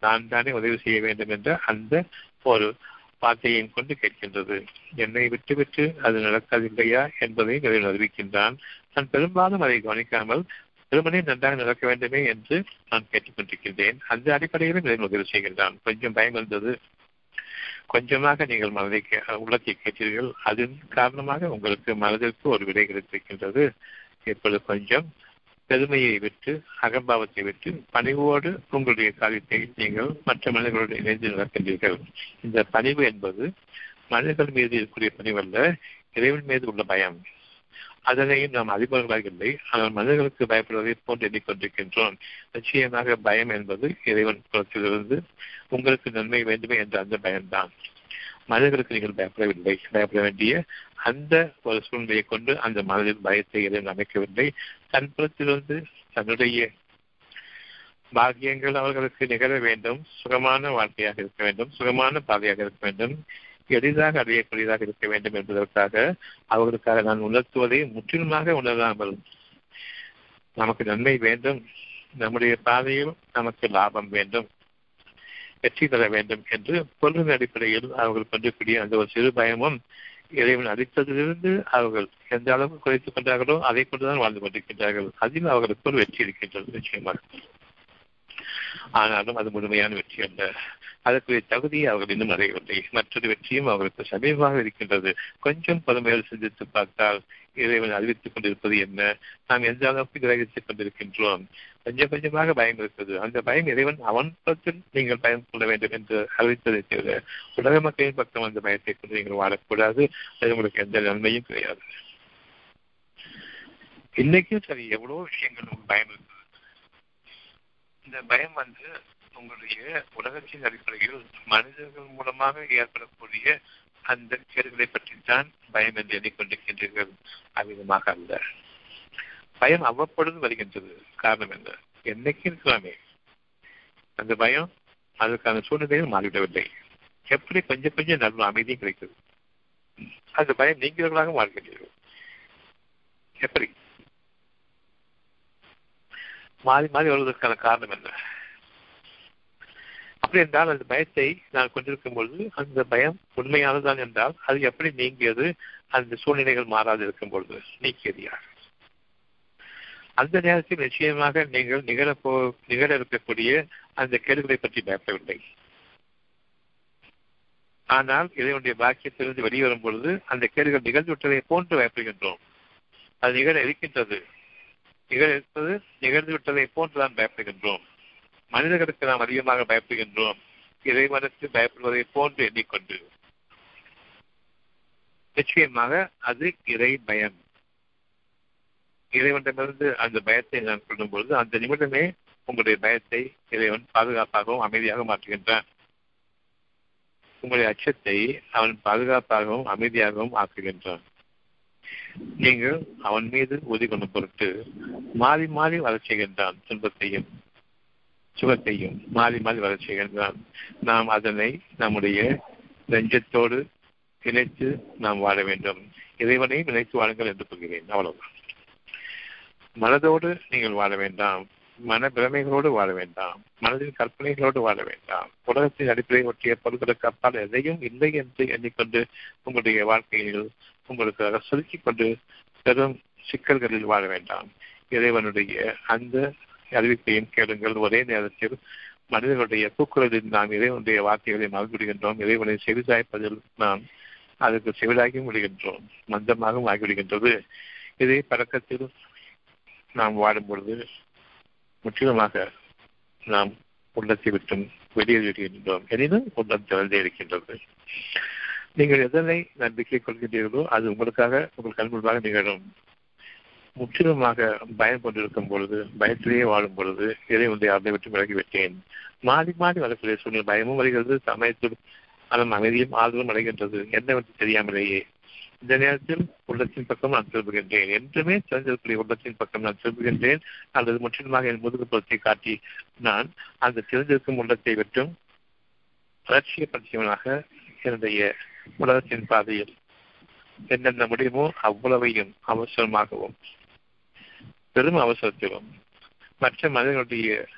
நான் தானே உதவி செய்ய வேண்டும் என்ற அந்த ஒரு வார்த்தையும் கொண்டு கேட்கின்றது. என்னை விட்டுவிட்டு அது நடக்கவில்லையா என்பதை நிறைவு அறிவிக்கின்றான். நான் பெரும்பாலும் அதை கவனிக்காமல் திருமணம் நன்றாக நடக்க வேண்டுமே என்று நான் கேட்டுக்கொண்டிருக்கின்றேன். அந்த அடிப்படையிலும் இதை உதவி செய்கின்றான். கொஞ்சம் பயம் இருந்தது கொஞ்சமாக நீங்கள் மனதை உள்ளத்தை கேட்டீர்கள். அதன் காரணமாக உங்களுக்கு மனதிற்கு ஒரு விடை கிடைத்திருக்கின்றது. இப்பொழுது கொஞ்சம் பெருமையை விட்டு அகம்பாவத்தை விட்டு பணிவோடு உங்களுடைய காரியத்தை நீங்கள் மற்ற மனிதர்களுடன் இணைந்து நடக்கின்றீர்கள். இந்த பணிவு என்பது மனிதர்கள் மீது இருக்கக்கூடிய பணிவல்ல இறைவன் மீது உள்ள பயம். அதனையும் நாம் அறிபவர்களாகவில்லை இல்லை. ஆனால் மனிதர்களுக்கு பயப்படுவதை போன்று எண்ணிக்கொண்டிருக்கின்றோம். நிச்சயமாக பயம் என்பது இறைவன் குலத்திலிருந்து உங்களுக்கு நன்மை வேண்டுமே என்ற அந்த பயம்தான். மனிதர்களுக்கு நீங்கள் பயப்படவில்லை. பயப்பட வேண்டிய அந்த ஒரு சூழ்நிலையை கொண்டு அந்த மனதில் பயத்தை இறைவன் அமைக்கவில்லை. தன் புறத்திலிருந்து தன்னுடைய பாக்கியங்கள் அவர்களுக்கு நிகழ வேண்டும். சுகமான வாழ்க்கையாக இருக்க வேண்டும். சுகமான பாதையாக இருக்க வேண்டும். எளிதாக அறியக்கூடியதாக இருக்க வேண்டும் என்பதற்காக அவர்களுக்காக நான் உணர்த்துவதை முற்றிலுமாக உணராமல் நமக்கு நன்மை வேண்டும் நம்முடைய பாதையில் நமக்கு லாபம் வேண்டும் வெற்றி பெற வேண்டும் என்று பொருளின் அடிப்படையில் அவர்கள் கொண்டிருக்கூடிய அந்த ஒரு சிறு பயமும் இறைவன் அளித்ததிலிருந்து அவர்கள் எந்த அளவுக்கு குறைத்துக் கொண்டார்களோ அதை கொண்டுதான் வாழ்ந்து கொண்டிருக்கின்றார்கள். அதில் அவர்களுக்கு ஒரு வெற்றி இருக்கின்றது நிச்சயமாக. ஆனாலும் அது முழுமையான வெற்றி அல்ல. அதற்குரிய தகுதியை அவர்கள் இன்னும் அடையவில்லை மற்றொரு வெற்றியும் அவர்களுக்கு சமீபமாக இருக்கின்றது. கொஞ்சம் பொறுமையால் சிந்தித்து பார்த்தால் இறைவன் அறிவித்துக் கொண்டிருப்பது என்ன? நாம் எந்த அளவுக்கு கிரகித்துக் கொண்டிருக்கின்றோம்? கொஞ்சம் கொஞ்சமாக பயம் இருக்கிறது. அந்த பயம் இறைவன் அவன் பக்கத்தில் நீங்கள் பயம் கொள்ள வேண்டும் என்று அறிவித்ததை தவிர உலக மக்களின் பக்கம் அந்த பயத்தை கொண்டு நீங்கள் வாழக்கூடாது. அது உங்களுக்கு எந்த நன்மையும் கிடையாது. இன்னைக்கும் சரி எவ்வளவு விஷயங்கள் பயம் இருக்கு இந்த பயம் வந்து உங்களுடைய உலகத்தின் அடிப்படையில் மனிதர்கள் மூலமாக ஏற்படக்கூடிய அந்த கேடுகளை பற்றித்தான் பயம் என்று எண்ணிக்கொண்டிருக்கின்றீர்கள். அவ்விதமாக அல்ல. பயம் அவ்வப்பொழுது வருகின்றது. காரணம் என்ன? என்னைக்கு இருக்கலாமே. அந்த பயம் அதற்கான சூழ்நிலையில் மாறிவிடவில்லை. எப்படி கொஞ்சம் கொஞ்சம் நல்ல அமைதியும் கிடைக்கிறது அந்த பயம் நீங்கிறவர்களாக வாழ்கின்றீர்கள் எப்படி? மாறி மாறி வருவதற்கான காரணம் என்ன? அப்படி என்றால் அந்த பயத்தை நான் கொண்டிருக்கும் பொழுது அந்த பயம் உண்மையானதுதான் என்றால் அது எப்படி நீங்கியது? அந்த சூழ்நிலைகள் மாறாது இருக்கும் பொழுது நீக்கியது யார்? அந்த நேரத்தில் நிச்சயமாக நீங்கள் நிகழப்போ நிகழ இருக்கக்கூடிய அந்த கேடுகளை பற்றி பயப்படவில்லை. ஆனால் இதனுடைய பாக்கியத்திலிருந்து வெளிவரும் பொழுது அந்த கேடுகள் நிகழ்ந்துவிட்டதை போன்று பயப்படுகின்றோம். அது நிகழ இருக்கின்றது. நிகழ நிகழ்ந்து விட்டதை போன்றுதான் பயப்படுகின்றோம். மனிதர்களுக்கு நாம் அதிகமாக பயப்படுகின்றோம். இறைவனுக்கு பயப்படுவதை போன்று எண்ணிக்கொண்டு. நிச்சயமாக அது இறை பயம். இறைவனிடமிருந்து அந்த பயத்தை நான் சொல்லும் பொழுது அந்த நிமிடமே உங்களுடைய பயத்தை இறைவன் பாதுகாப்பாகவும் அமைதியாக மாற்றுகின்றான் உங்களுடைய அச்சத்தை அவன் பாதுகாப்பாகவும் அமைதியாகவும் ஆக்குகின்றான். நீங்கள் அவன் மீது உறுதி கொண்ட பொருட்டு மாறி மாறி வரச் செய்கின்றான் துன்பத்தையும் சுகத்தையும் மாறி மாறி வரச் செய்கின்றான். நாம் அதனை நம்முடைய நெஞ்சத்தோடு இணைத்து நாம் வாழ வேண்டும். இறைவனையும் இணைத்து வாழுங்கள் என்று சொல்கிறேன். அவ்வளவுதான். மனதோடு நீங்கள் வாழ வேண்டாம். மன பிரமைகளோடு வாழ வேண்டாம். மனதின் கற்பனைகளோடு வாழ வேண்டாம். உலகத்தின் அடிப்படையை ஒட்டிய பொருட்களுக்கு அப்பால் எதையும் இல்லை என்று எண்ணிக்கொண்டு உங்களுடைய வாழ்க்கையில் உங்களுக்கு சுருக்கிக் கொண்டு பெரும் சிக்கல்களில் வாழ வேண்டாம். இறைவனுடைய அந்த அறிவிப்பையும் கேளுங்கள். ஒரே நேரத்தில் மனிதர்களுடைய கூக்குரலில் நாம் இறைவனுடைய வார்த்தைகளை மறந்துவிடுகின்றோம். இறைவனை செவிதாய்ப்பதில் நாம் அதற்கு செவிலாகியும் விடுகின்றோம். மந்தமாகவும் ஆகிவிடுகின்றது. இதே பழக்கத்தில் நாம் வாடும் பொழுது முற்றிலுமாக நாம் உள்ளத்தை விட்டும் வெளியே விடுகின்றோம் எனினும் உள்ளம் திறந்தே இருக்கின்றது. நீங்கள் எதனை நம்பிக்கை கொள்கின்றீர்களோ அது உங்களுக்காக உங்கள் கண்முன்பாக நிகழும். முற்றிலுமாக பயம் கொண்டிருக்கும் பொழுது பயத்திலேயே வாழும் பொழுது இதை ஒன்றை அதை விட்டு விலகிவிட்டேன். மாறி மாறி வரக்கூடிய சூழ்நிலை பயமும் வருகிறது சமயத்தில் அதன் அமைதியும் ஆதரவும் அடைகின்றது. என்னவென்று தெரியாமலேயே. இந்த நேரத்தில் உள்ளத்தின் பக்கம் நான் திரும்புகின்றேன். என்றுமே தெரிந்திருக்கக்கூடிய உள்ளத்தின் பக்கம் நான் திரும்புகின்றேன். அல்லது முற்றிலுமாக என் முதுகு காட்டி நான் அந்த தெரிந்திருக்கும் உள்ளத்தை விட்டும் வளர்ச்சியப்படுத்தியவனாக என்னுடைய உலகத்தின் பாதையில் என்னென்ன முடியுமோ அவ்வளவையும் அவசரமாகவும் பெரும் அவசரத்திலும் மற்ற மனிதர்களுடைய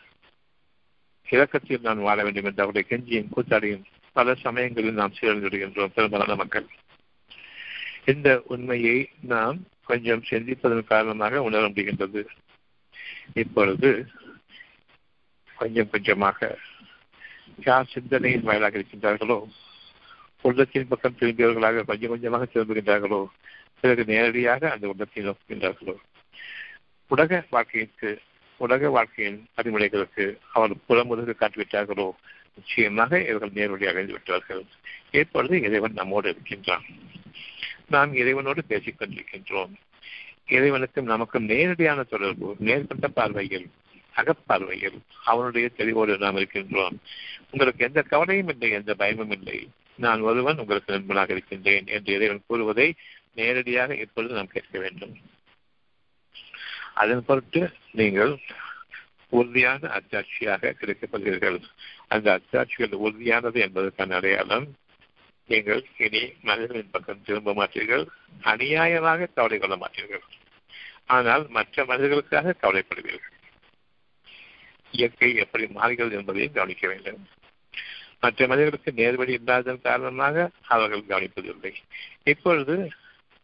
இலக்கத்தில் நான் வாழ வேண்டும் என்று அவருடைய கெஞ்சியும் கூத்தாடியும் பல சமயங்களில் நாம் சீரழிந்து விடுகின்றோம் பெரும்பாலான மக்கள். இந்த உண்மையை நாம் கொஞ்சம் சிந்திப்பதன் காரணமாக உணர முடிகின்றது. இப்பொழுது கொஞ்சம் கொஞ்சமாக யார் சிந்தனையின் வாயிலாக இருக்கின்றார்களோ உள்ளத்தின் பக்கம் திரும்பியவர்களாக கொஞ்சம் கொஞ்சமாக திரும்புகின்றார்களோ பிறகு நேரடியாக அந்த உள்ளத்தை நோக்குகின்றார்களோ. உலக வாழ்க்கைக்கு உலக வாழ்க்கையின் அறிமுறைகளுக்கு அவர் புறமுதுகு காட்டிவிட்டார்களோ நிச்சயமாக இவர்கள் நேரடி அடைந்து விட்டார்கள். இப்பொழுது இறைவன் நம்மோடு இருக்கின்றான். நாம் இறைவனோடு பேசிக் கொண்டிருக்கின்றோம். இறைவனுக்கும் நமக்கும் நேரடியான தொடர்பு நேர்கொண்ட பார்வையில் அகப்பார்வையில் அவனுடைய தெளிவோடு நாம் இருக்கின்றோம். உங்களுக்கு எந்த கவலையும் இல்லை எந்த பயமும் இல்லை. நான் ஒருவன் உங்களுக்கு நண்பனாக இருக்கின்றேன் என்று இறைவன் கூறுவதை நேரடியாக இப்பொழுது நாம் கேட்க வேண்டும்? அதன் பொருட்டு நீங்கள் உறுதியான அச்சாட்சியாக கிடைக்கப்படுகிறீர்கள் அந்த அச்சாட்சிகள் உறுதியானது என்பதற்கான அடையாளம் நீங்கள் இனி மனிதர்களின் பக்கம் திரும்ப மாட்டீர்கள் அநியாயமாக கவலை கொள்ள மாட்டீர்கள். ஆனால் மற்ற மனிதர்களுக்காக கவலைப்படுவீர்கள். இயற்கை எப்படி மாறுகிறது என்பதையும் கவனிக்க வேண்டும். மற்ற மனிதர்களுக்கு நேர்வழி இல்லாததன் காரணமாக அவர்கள் கவனிப்பதில்லை. இப்பொழுது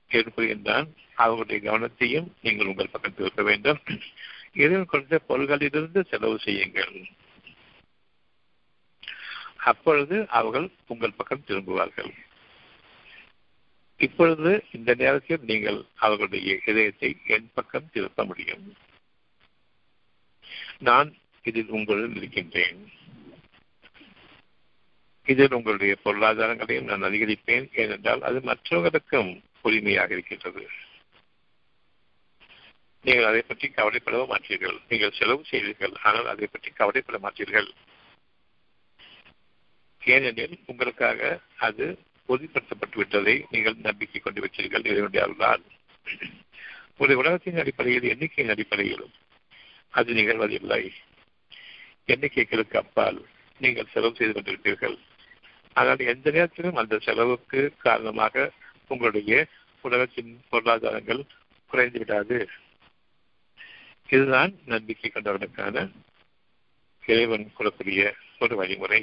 ஏற்படுகின்றான் அவர்களுடைய கவனத்தையும் நீங்கள் உங்கள் பக்கம் திருப்ப வேண்டும். இறைவன் கொண்ட பொருள்களிலிருந்து செலவு செய்யுங்கள். அப்பொழுது அவர்கள் உங்கள் பக்கம் திரும்புவார்கள். இப்பொழுது இந்த நேரத்தில் நீங்கள் அவர்களுடைய இதயத்தை என் பக்கம் திருப்ப முடியும். நான் இதில் உங்களுடன் இருக்கின்றேன். இதில் உங்களுடைய பொருளாதாரங்களையும் நான் அதிகரிப்பேன். ஏனென்றால் அது மற்றவர்களுக்கும் உரிமையாக இருக்கின்றது. நீங்கள் அதை பற்றி கவலைப்பட மாட்டீர்கள். நீங்கள் செலவு செய்வீர்கள். ஆனால் அதை பற்றி கவலைப்பட மாட்டீர்கள். ஏனெனில் உங்களுக்காக அது உறுதிப்படுத்தப்பட்டு விட்டதை நீங்கள் நம்பிக்கை கொண்டு வச்சீர்கள் இதனுடைய அருளால். ஒரு உலகத்தின் அடிப்படையில் எண்ணிக்கையின் அடிப்படையிலும் அது நிகழ்வதில்லை. எண்ணிக்கைகளுக்கு அப்பால் நீங்கள் செலவு செய்து கொண்டிருப்பீர்கள். ஆனால் எந்த நேரத்திலும் அந்த செலவுக்கு காரணமாக உங்களுடைய உலகத்தின் பொருளாதாரங்கள் குறைந்து விடாது. இதுதான் நம்பிக்கை கொண்டவர்களுக்கான இறைவன் கூறக்கூடிய ஒரு வழிமுறை.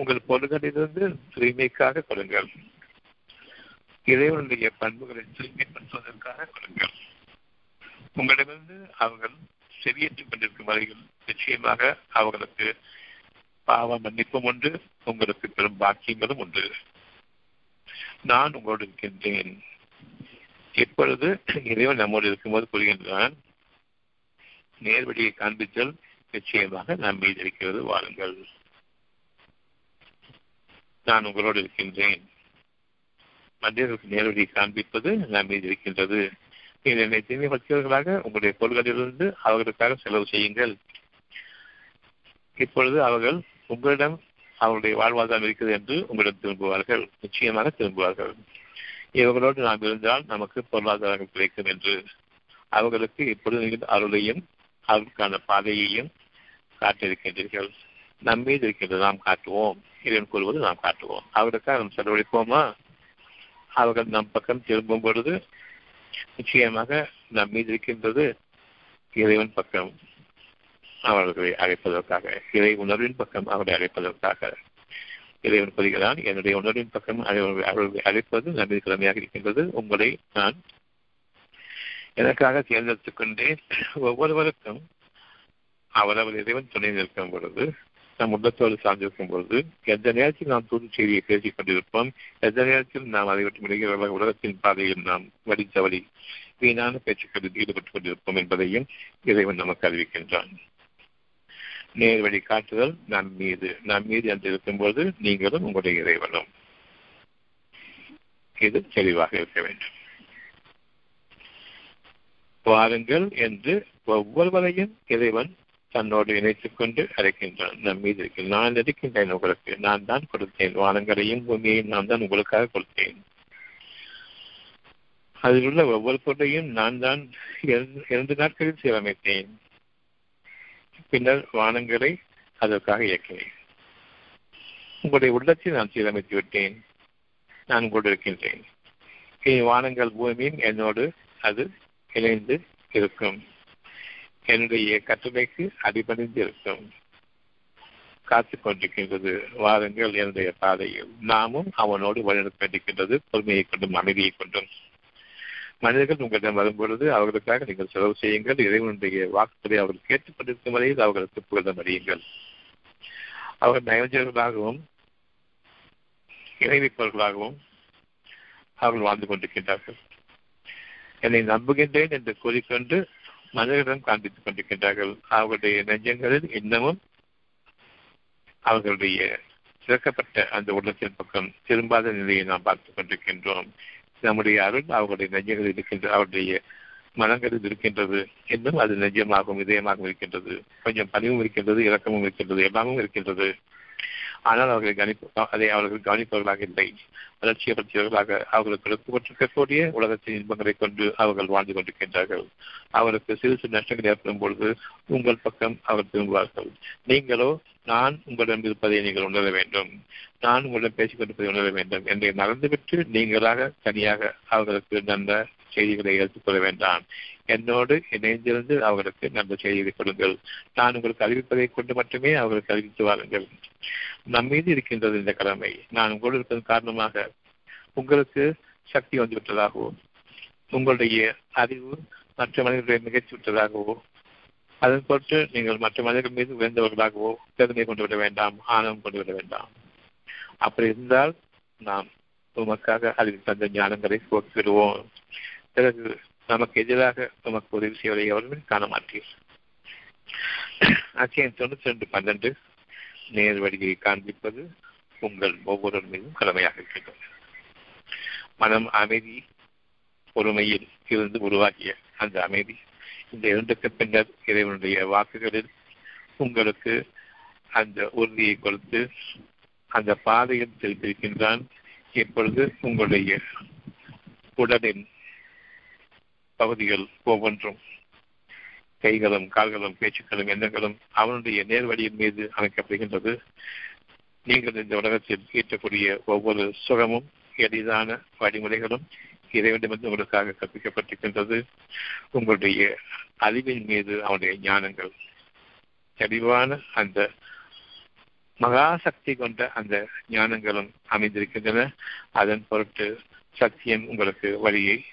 உங்கள் பொருள்களிலிருந்து தூய்மைக்காக கொடுங்கள் இறைவனுடைய பண்புகளை தூய்மைப்படுத்துவதற்காக கொடுங்கள் உங்களிடமிருந்து அவர்கள் செவியேற்றுக் கொண்டிருக்கும் வரையில் நிச்சயமாக அவர்களுக்கு பாவ மன்னிப்பும் உண்டு உங்களுக்கு பெரும் பாக்கியங்களும் உண்டு. நான் உங்களோடு இருக்கின்றேன். இப்பொழுது இறைவன் நம்மோடு இருக்கும்போது கூறுகின்றான் நேர்வழியை காண்பித்தல் நிச்சயமாக நாம் மீது இருக்கிறது வாருங்கள் நான் உங்களோடு இருக்கின்றேன். மனிதர்களுக்கு நேரடியை காண்பிப்பது நாம் மீது இருக்கின்றது. நீங்கள் என்னை தீமைப்படுத்தியவர்களாக உங்களுடைய பொருள்களிலிருந்து அவர்களுக்காக செலவு செய்யுங்கள். இப்பொழுது அவர்கள் உங்களிடம் அவருடைய வாழ்வாதாரம் இருக்கிறது என்று உங்களிடம் திரும்புவார்கள். நிச்சயமாக திரும்புவார்கள். இவர்களோடு நாம் இருந்தால் நமக்கு பொருளாதாரங்கள் கிடைக்கும் என்று. அவர்களுக்கு இப்பொழுது நீங்கள் அருளையும் அவர்களுக்கான பாதையையும் காட்டிருக்கின்றீர்கள் நம் மீது இருக்கின்றது நாம் காட்டுவோம். இறைவன் கூறுவது நாம் காட்டுவோம். அவர்களுக்காக நாம் செலவழிப்போமா? அவர்கள் நம் பக்கம் திரும்பும் பொழுது நிச்சயமாக நம் மீது இருக்கின்றது இறைவன் பக்கம். அவர்களை அழைப்பதற்காக. இறை உணர்வின் பக்கம் அவர்களை அழைப்பதற்காக. இறைவன் கூறுகிறான் என்னுடைய உணர்வின் பக்கம் அவர்களை அழைப்பது நம்பி கடமையாக இருக்கின்றது. உங்களை நான் எனக்காக தேர்ந்தெடுத்துக் கொண்டேன். ஒவ்வொருவருக்கும் அவரவர் இறைவன் துணை நிற்கும் பொழுது நம் உள்ளத்தோடு சார்ந்திருக்கும் பொழுது எந்த நேரத்தில் நாம் தூது செய்தியை பேசிக் கொண்டிருப்போம் எந்த நேரத்தில் நாம் அதை விட்டு விடுகிற உலகத்தின் பாதையில் நாம் வழி தவறி வீணான பேச்சுக்களில் ஈடுபட்டுக் கொண்டிருப்போம் என்பதையும் இறைவன் நமக்கு அறிவிக்கின்றான். நேர் வழி காட்டுதல் நம் மீது. நம் மீது என்று இருக்கும்போது நீங்களும் உங்களுடைய இறைவனும். இது தெளிவாக இருக்க வேண்டும். வாருங்கள் என்று ஒவ்வொருவரையும் இறைவன் தன்னோடு இணைத்துக் கொண்டு அழைக்கின்றான். நம் மீது இருக்கிறேன் நான் இருக்கின்றேன் உங்களுக்கு. நான் தான் கொடுத்தேன். வானங்களையும் பூமியையும் நான் தான் உங்களுக்காக கொடுத்தேன். அதில் உள்ள ஒவ்வொரு பொருளையும் நான் தான் இரண்டு நாட்களில் சீரமைத்தேன். பின்னர் வானங்களை அதற்காக இயக்கினேன். உங்களுடைய உள்ளத்தை நான் சீரமைத்து விட்டேன். நான் கொண்டிருக்கின்றேன் இனி வானங்கள் பூமியும் என்னோடு அது இணைந்து இருக்கும். என்னுடைய கட்டுரைக்கு அடிபணிந்து இருக்கும். காத்து கொண்டிருக்கின்றது வாருங்கள் என்னுடைய பாதையில். நாமும் அவனோடு வழிநடத்த வேண்டியிருக்கின்றது பொறுமையை கொண்டும் அமைதியை கொண்டும். மனிதர்கள் உங்களிடம் வரும்பொழுது அவர்களுக்காக நீங்கள் செலவு செய்யுங்கள். இறைவனுடைய வாக்குகளை அவர்கள் கேட்டுக்கொண்டிருக்கும் வரையில் அவர்களுக்கு புகழ்ந்த அறியுங்கள் அவர்கள் நயஞ்சர்களாகவும் இணைவிப்பவர்களாகவும் அவர்கள் வாழ்ந்து கொண்டிருக்கின்றார்கள். என்னை நம்புகின்றேன் என்று கூறிக்கொண்டு மனிதர்களிடம் காண்பித்துக் கொண்டிருக்கின்றார்கள். அவர்களுடைய நெஞ்சங்களில் இன்னமும் அவர்களுடைய திறக்கப்பட்ட அந்த உள்ளத்தின் பக்கம் திரும்பாத நிலையை நாம் பார்த்துக் கொண்டிருக்கின்றோம். நம்முடைய அருள் அவர்களுடைய நெஞ்சங்களில் இருக்கின்ற அவருடைய மனங்களில் இருக்கின்றது என்றும் அது நெஞ்சமாகவும் இதயமாகவும் இருக்கின்றது. கொஞ்சம் பணிவும் இருக்கின்றது இறக்கமும் இருக்கின்றது எல்லாமும் இருக்கின்றது. ஆனால் அவர்களை கவனிப்பு அதை அவர்கள் கவனிப்பவர்களாக இல்லை. வளர்ச்சியப்படுத்தியவர்களாக அவர்களுக்கு கொடுக்கப்பட்டிருக்கக்கூடிய உலகத்தின் இன்பங்களை கொண்டு அவர்கள் வாழ்ந்து கொண்டிருக்கின்றார்கள். அவருக்கு சிறு சிறு நஷ்டங்கள் ஏற்படும் பொழுது உங்கள் பக்கம் அவர் திரும்புவார்கள். நீங்களோ நான் உங்களிடம் இருப்பதை நீங்கள் உணர வேண்டும். நான் உங்களிடம் பேசிக் கொண்டிருப்பதை உணர வேண்டும் என்று நடந்துவிட்டு நீங்களாக தனியாக அவர்களுக்கு நல்ல செய்திகளை எடுத்துக்கொள்ள வேண்டாம். என்னோடு இணைந்திருந்து அவர்களுக்கு நல்ல செய்து கொடுங்கள் நான் உங்களுக்கு அறிவிப்பதை கொண்டு மட்டுமே அவர்களுக்கு அறிவித்து வாருங்கள். நம் மீது இருக்கின்றது இந்த கடமை. நான் உங்களோடு இருப்பதன் காரணமாக உங்களுக்கு சக்தி வந்துவிட்டதாகவோ உங்களுடைய அறிவு மற்ற மனிதர்களை நிகழ்ச்சி விட்டதாகவோ அதன் பொருட்டு நீங்கள் மற்ற மனிதர்கள் மீது உயர்ந்தவர்களாகவோ பெருமை கொண்டு விட வேண்டாம் ஆணவம் கொண்டு விட வேண்டாம். அப்படி இருந்தால் நாம் உமக்காக அதில் தந்த ஞானங்களை போக்கிவிடுவோம். பிறகு நமக்கு எதிராக நமக்கு உதவி செய்வதை எவருமே காண மாட்டீர் அத்தியம் தொண்ணூத்தி ரெண்டு பன்னெண்டு நேர் வழியை காண்பிப்பது உங்கள் ஒவ்வொருவர் மீதும் கடமையாக இருக்கின்றது. மனம் அமைதி பொறுமையில் இருந்து உருவாகிய அந்த அமைதி இந்த இரண்டுக்கு பின்னர் இறைவனுடைய வாக்குகளில் உங்களுக்கு அந்த உறுதியை கொடுத்து அந்த பாதையில் செலுத்திருக்கின்றான் இப்பொழுது உங்களுடைய உடலின் பகுதிகள் ஒவ்வொன்றும். கைகளும் கால்களும் பேச்சுக்களும் எண்ணங்களும் அவனுடைய நேர்வழியின் மீது அமைக்கப்படுகின்றது. நீங்கள் இந்த உலகத்தில் ஈட்டக்கூடிய ஒவ்வொரு சுகமும் எளிதான வழிமுறைகளும் இறைவனிடமிருந்து உங்களுக்காக கற்பிக்கப்பட்டிருக்கின்றது. உங்களுடைய அறிவின் மீது அவனுடைய ஞானங்கள். தெளிவான அந்த மகாசக்தி கொண்ட அந்த ஞானங்களும் அமைந்திருக்கின்றன. அதன் பொருட்டு சத்தியம் உங்களுக்கு வழியை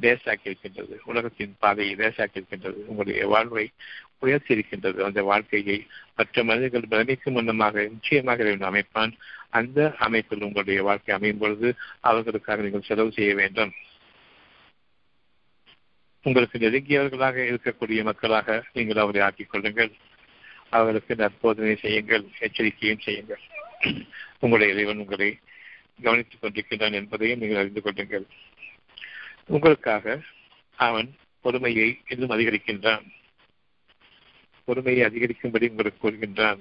லேசாக்கி இருக்கின்றது உலகத்தின் பாதையை லேசாக்கி இருக்கின்றது உங்களுடைய வாழ்வை உயர்த்தி இருக்கின்றது அந்த வாழ்க்கையை மற்ற மனிதர்கள் பிரமிக்கும் முன்னமாக நிச்சயமாக அமைப்பான். அந்த அமைப்பில் உங்களுடைய வாழ்க்கை அமையும் பொழுது அவர்களுக்காக நீங்கள் செலவு செய்ய வேண்டும். உங்களுக்கு நெருங்கியவர்களாக இருக்கக்கூடிய மக்களாக நீங்கள் அவரை ஆக்கிக் கொள்ளுங்கள். அவர்களுக்கு நற்போதனை செய்யுங்கள் எச்சரிக்கையும் செய்யுங்கள். உங்களுடைய இறைவன் உங்களை கவனித்துக் கொண்டிருக்கிறான் என்பதையும் நீங்கள் அறிந்து கொள்ளுங்கள். உங்களுக்காக அவன் பொறுமையை இன்னும் அதிகரிக்கின்றான். பொறுமையை அதிகரிக்கும்படி உங்களுக்கு கூறுகின்றான்.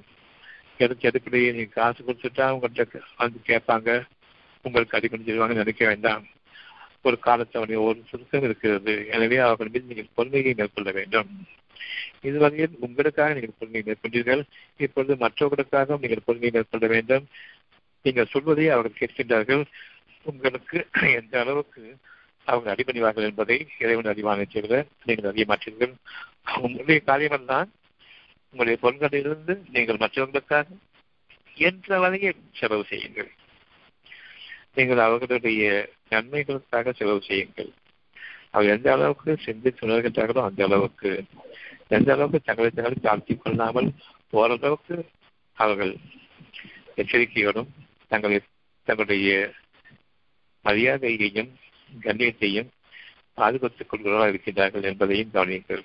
எனக்கு அடிப்படையை நீங்க காசு கொடுத்துட்டா உங்கள்கிட்ட வந்து கேட்பாங்க. உங்களுக்கு அடிக்கடி செய்வாங்க நினைக்க வேண்டாம். ஒரு காலத்தவணை ஒரு சுருக்கம் இருக்கிறது. எனவே அவர்கள் மீது நீங்கள் பொறுமையை மேற்கொள்ள வேண்டும். இதுவரையில் உங்களுக்காக நீங்கள் பொறுமையை மேற்கொண்டீர்கள். இப்பொழுது மற்றவர்களுக்காகவும் நீங்கள் பொறுமையை மேற்கொள்ள வேண்டும். நீங்கள் சொல்வதை அவர்கள் கேட்கின்றார்கள். உங்களுக்கு எந்த அளவுக்கு அவர்கள் அடிபணிவார்கள் என்பதை இறைவன் அறிவான செய்கிற நீங்கள் அறிய மாட்டீர்கள். உங்களுடைய தான் உங்களுடைய பொருள்களிலிருந்து நீங்கள் மற்றவர்களுக்காக என்ற வரையில் செலவு செய்யுங்கள். நீங்கள் அவர்களுடைய நன்மைகளுக்காக செலவு செய்யுங்கள். அவர் எந்த அளவுக்கு சிந்தித்து உணர்கின்றார்களோ அந்த அளவுக்கு எந்த அளவுக்கு தங்களை தங்களை தாழ்த்தி கொள்ளாமல் ஓரளவுக்கு அவர்கள் எச்சரிக்கையோடும் தங்களை தங்களுடைய மரியாதையையும் கண்ணியத்தையும் பாதுகாத்துக் கொள்கிறவர்களாக இருக்கின்றார்கள் என்பதையும் கவனியுங்கள்.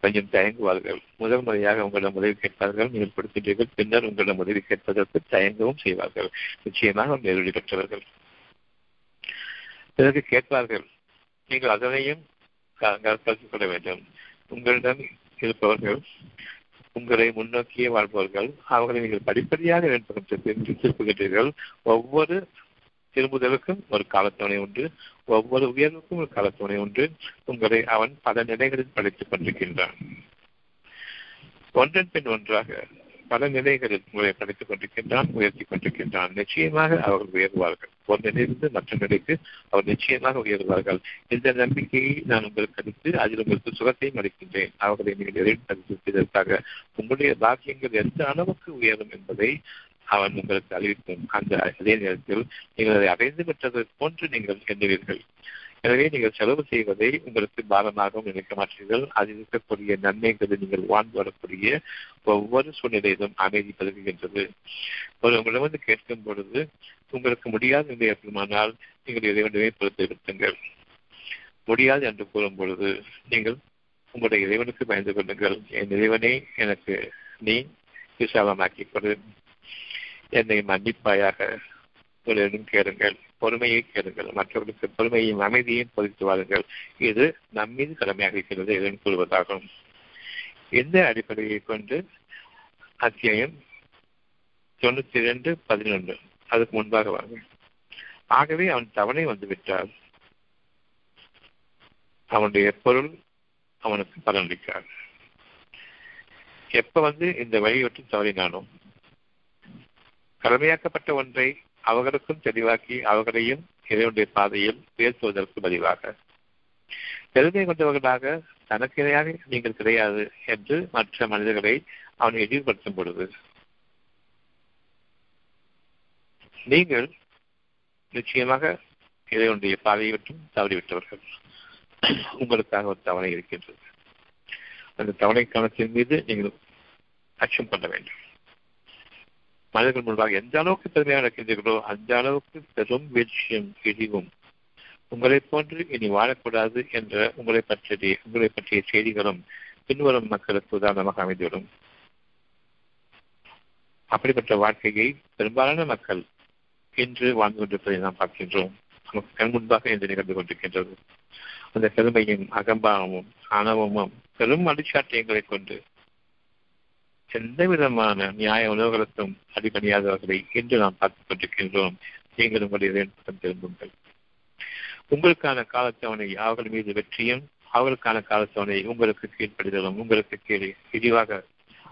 கொஞ்சம் தயங்குவார்கள். முதல் முறையாக உங்களிடம் உதவி கேட்பார்கள் நீங்கள் கொடுக்கின்றீர்கள் பின்னர் உங்களிடம் உதவி கேட்பதற்கு தயங்கவும் செய்வார்கள். நிச்சயமாக நேரடி பெற்றவர்கள். பிறகு கேட்பார்கள் நீங்கள் அதனையும் கருத்தில் கொள்ள வேண்டும். உங்களிடம் இருப்பவர்கள் உங்களை முன்னோக்கியே வாழ்பவர்கள் அவர்களை நீங்கள் படிப்படியாக திருப்புகின்றீர்கள் ஒவ்வொரு திரும்புதலுக்கும் ஒரு காலத்துணை உண்டு. ஒவ்வொரு உயர்வுக்கும் ஒரு காலத்துணை உண்டு. உங்களை அவன் பல நிலைகளில் படைத்துக் கொண்டிருக்கின்றான். ஒன்றன் பின் ஒன்றாக பல நிலைகளில் உங்களை படைத்துக் கொண்டிருக்கின்றான் உயர்த்தி கொண்டிருக்கின்றான். நிச்சயமாக அவர்கள் உயர்வார்கள். ஒரு நிலையிலிருந்து மற்ற நிலைக்கு அவர் நிச்சயமாக உயர்வார்கள். இந்த நம்பிக்கையை நான் உங்களுக்கு அளித்து அதில் உங்களுக்கு சுகத்தையும் அளிக்கின்றேன். அவர்களை நீங்கள் இறைவன் உங்களுடைய பாக்கியங்கள் எந்த அளவுக்கு உயரும் என்பதை அவன் உங்களுக்கு அறிவிக்கும் அந்த அதே நேரத்தில் நீங்கள் அதை அடைந்து விட்டது போன்று நீங்கள் எண்ணுவீர்கள். எனவே நீங்கள் செலவு செய்வதை உங்களுக்கு பாரமாகவும் நினைக்க மாட்டீர்கள். அதில் இருக்கக்கூடிய நன்மைகளை நீங்கள் வாழ்ந்து வரக்கூடிய ஒவ்வொரு சூழ்நிலையிலும் அமைதி பதவுகின்றது. ஒரு உங்களிடம் வந்து கேட்கும் பொழுது உங்களுக்கு முடியாது என்று ஏற்படுமானால் நீங்கள் இறைவனவே பொறுத்து விடுத்துங்கள் முடியாது என்று கூறும் பொழுது நீங்கள் உங்களுடைய இறைவனுக்கு பயந்து கொள்ளுங்கள். என் இறைவனே எனக்கு நீ விசாலமாக்கிக் கொடு. என்னை மன்னிப்பாயாக உங்களிடம் கேளுங்கள் பொறுமையை கேளுங்கள் மற்றவர்களுக்கு பொறுமையையும் அமைதியையும் பொதித்து வாருங்கள் இது நம்மீது கடமையாக இருக்கிறது இதன் கூறுவதாகும். இந்த அடிப்படையை கொண்டு அத்தியாயம் தொண்ணூத்தி இரண்டு பதினொன்று. அதுக்கு முன்பாக வாங்க. ஆகவே அவன் தவணை வந்துவிட்டால் அவனுடைய பொருள் அவனுக்கு பலனளிக்காது. எப்ப வந்து இந்த வழியொட்டி தவறினானோ கடமையாக்கப்பட்ட ஒன்றை அவர்களுக்கும் தெளிவாக்கி அவர்களையும் இறைவனுடைய பாதையில் உயர்த்துவதற்கு பதிலாக. பெருமை கொண்டவர்களாக தனக்கு இணையாக நீங்கள் கிடையாது என்று மற்ற மனிதர்களை அவன் இழிவுபடுத்தும் பொழுது. நீங்கள் நிச்சயமாக இறைவனுடைய பாதையை விட்டும் தவறிவிட்டவர்கள். உங்களுக்காக ஒரு தவணை இருக்கின்றது. அந்த தவணை காலத்தின் மீது நீங்கள் அச்சம் பண்ண வேண்டும். மனிதர்கள் முன்பாக எந்த அளவுக்கு பெருமையாக நடக்கின்றீர்களோ அந்த அளவுக்கு பெரும் வீழ்ச்சியும் இழிவும் உங்களை போன்று இனி வாழக்கூடாது என்ற உங்களை பற்றிய உங்களை பற்றிய செய்திகளும் பின்வரும் மக்களுக்கு உதாரணமாக அமைந்துவிடும். அப்படிப்பட்ட வாழ்க்கையை பெரும்பாலான மக்கள் இன்று வாழ்ந்து கொண்டிருப்பதை நாம் பார்க்கின்றோம். நமக்கு கண் முன்பாக இன்று நிகழ்ந்து கொண்டிருக்கின்றது. அந்த பெருமையும் அகம்பாவமும் ஆணவமும் பெரும் அடிச்சாட்டியங்களை கொண்டு எந்த விதமான நியாய உணவுகளுக்கும் அடிபணியாதவர்களை இன்று நாம் பார்த்துக் கொண்டிருக்கின்றோம். நீங்கள் உங்களுடைய திரும்புங்கள் உங்களுக்கான காலத்தவணை அவர்கள் மீது வெற்றியும் அவர்களுக்கான காலத்தவணை உங்களுக்கு கீழ்ப்படுதலும் உங்களுக்கு கீழே விரிவாக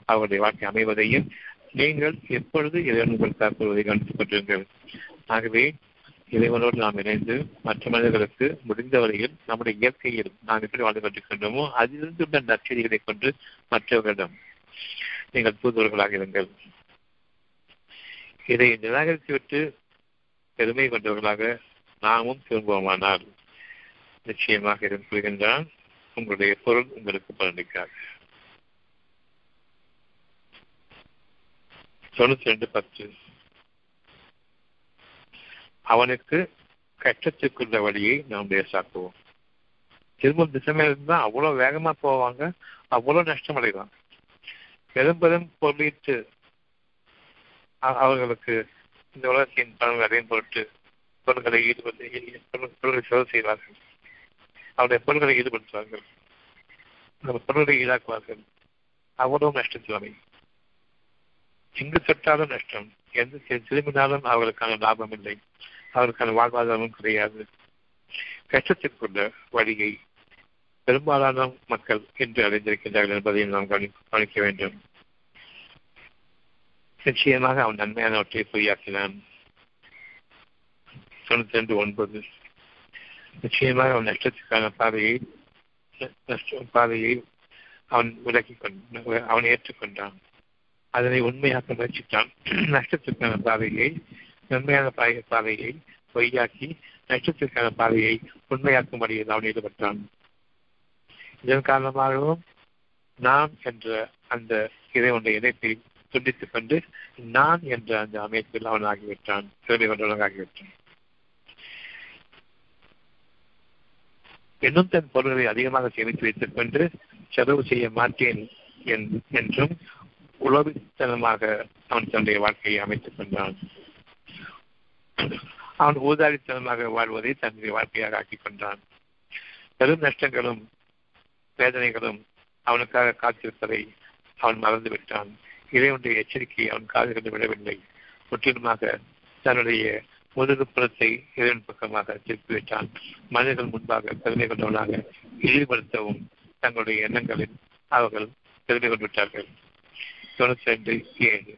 அவருடைய வாழ்க்கை அமைவதையும் நீங்கள் எப்பொழுது இறைவன் உங்கள் கூறுவதை கவனித்துக் கொண்டிருங்கள் ஆகவே இறைவனோடு நாம் இணைந்து மற்ற மனிதர்களுக்கு முடிந்த வரையில் நம்முடைய இயற்கையில் நாம் எப்படி வாழ்ந்து கொண்டிருக்கின்றோமோ அதிலிருந்து உள்ள நற்செய்திகளை கொண்டு மற்றவர்களிடம் நீங்கள் தூதுவர்களாக இருங்கள். இதை நிராகரித்துவிட்டு பெருமை கொண்டவர்களாக நாமும் திரும்புவோமானால் நிச்சயமாக இதன் கூறுகின்றான் உங்களுடைய பொருள் உங்களுக்கு பலனிக்காது தொண்ணூத்தி ரெண்டு பத்து. அவனுக்கு கஷ்டத்துக்குள்ள வழியை நாம் லேசாக்குவோம். திரும்ப திசைமையில இருந்தா அவ்வளவு வேகமா போவாங்க அவ்வளவு நஷ்டம் அடைவாங்க. பெரும்பெரும் பெரும் பொருளீட்டு அவர்களுக்கு இந்த உலகத்தின் பலன்கள் அடையும் பொருட்டு பொருள்களை ஈடுபட்டு பொருள்களை செலவு செய்வார்கள். அவருடைய பொருள்களை ஈடுபடுத்துவார்கள். அந்த பொருள்களை ஈடாக்குவார்கள். அவ்வளவு நஷ்டத்தில் எங்கு தொட்டாலும் நஷ்டம். எந்த திரும்பினாலும் அவர்களுக்கான லாபம் இல்லை. அவர்களுக்கான வாழ்வாதாரமும் கிடையாது. கஷ்டத்திற்குள்ள வழியை பெரும்பாலான மக்கள் இன்று அடைந்திருக்கின்றார்கள் என்பதையும் நாம் கவனிக்க வேண்டும். நிச்சயமாக அவன் நன்மையானவற்றை பொய்யாக்கினான். தொண்ணூத்தி ரெண்டு ஒன்பது. நிச்சயமாக அவன் நஷ்டத்துக்கான பாதையை பாதையை அவன் விலக்கி கொண்ட அவன் ஏற்றுக்கொண்டான். அதனை உண்மையாக்க முயற்சித்தான். நஷ்டத்திற்கான பாதையை நன்மையான பாதையை பொய்யாக்கி நஷ்டத்திற்கான பாதையை உண்மையாக்கும்படியில் அவன் ஈடுபட்டான். இதன் காரணமாகவும் நாம் என்ற அந்த இறைவனுடைய இணைப்பை துண்டித்துக் கொண்டு நான் என்ற அந்த அமைப்பில் அவன் ஆகிவிட்டான் திறமை கொண்டவனாக ஆகிவிட்டான். இன்னும் தன் பொருள்களை அதிகமாக சேமித்து வைத்துக் கொண்டு செலவு செய்ய மாட்டேன் என்றும் உலகத்தனமாக அவன் தன்னுடைய வாழ்க்கையை அமைத்துக் கொண்டான். அவன் ஊதாரித்தனமாக வாழ்வதை தன்னுடைய வாழ்க்கையாக ஆக்கிக் கொண்டான். பெரும் நஷ்டங்களும் வேதனைகளும் அவனுக்காக காத்திருப்பதை அவன் மறந்து விட்டான் இறைவனுடைய எச்சரிக்கையை அவன் காதுகளில் விடவில்லை. முற்றிலுமாக தன்னுடைய முதுகுப்புறத்தை இறைவன் பக்கமாக திருப்பிவிட்டான் மனிதர்கள் முன்பாக பெருமை கொண்டவனாக இழிவுபடுத்தவும் தங்களுடைய எண்ணங்களில் அவர்கள் பெருமை கொண்டு விட்டார்கள் தொண்ணூத்தி ரெண்டு ஏழு.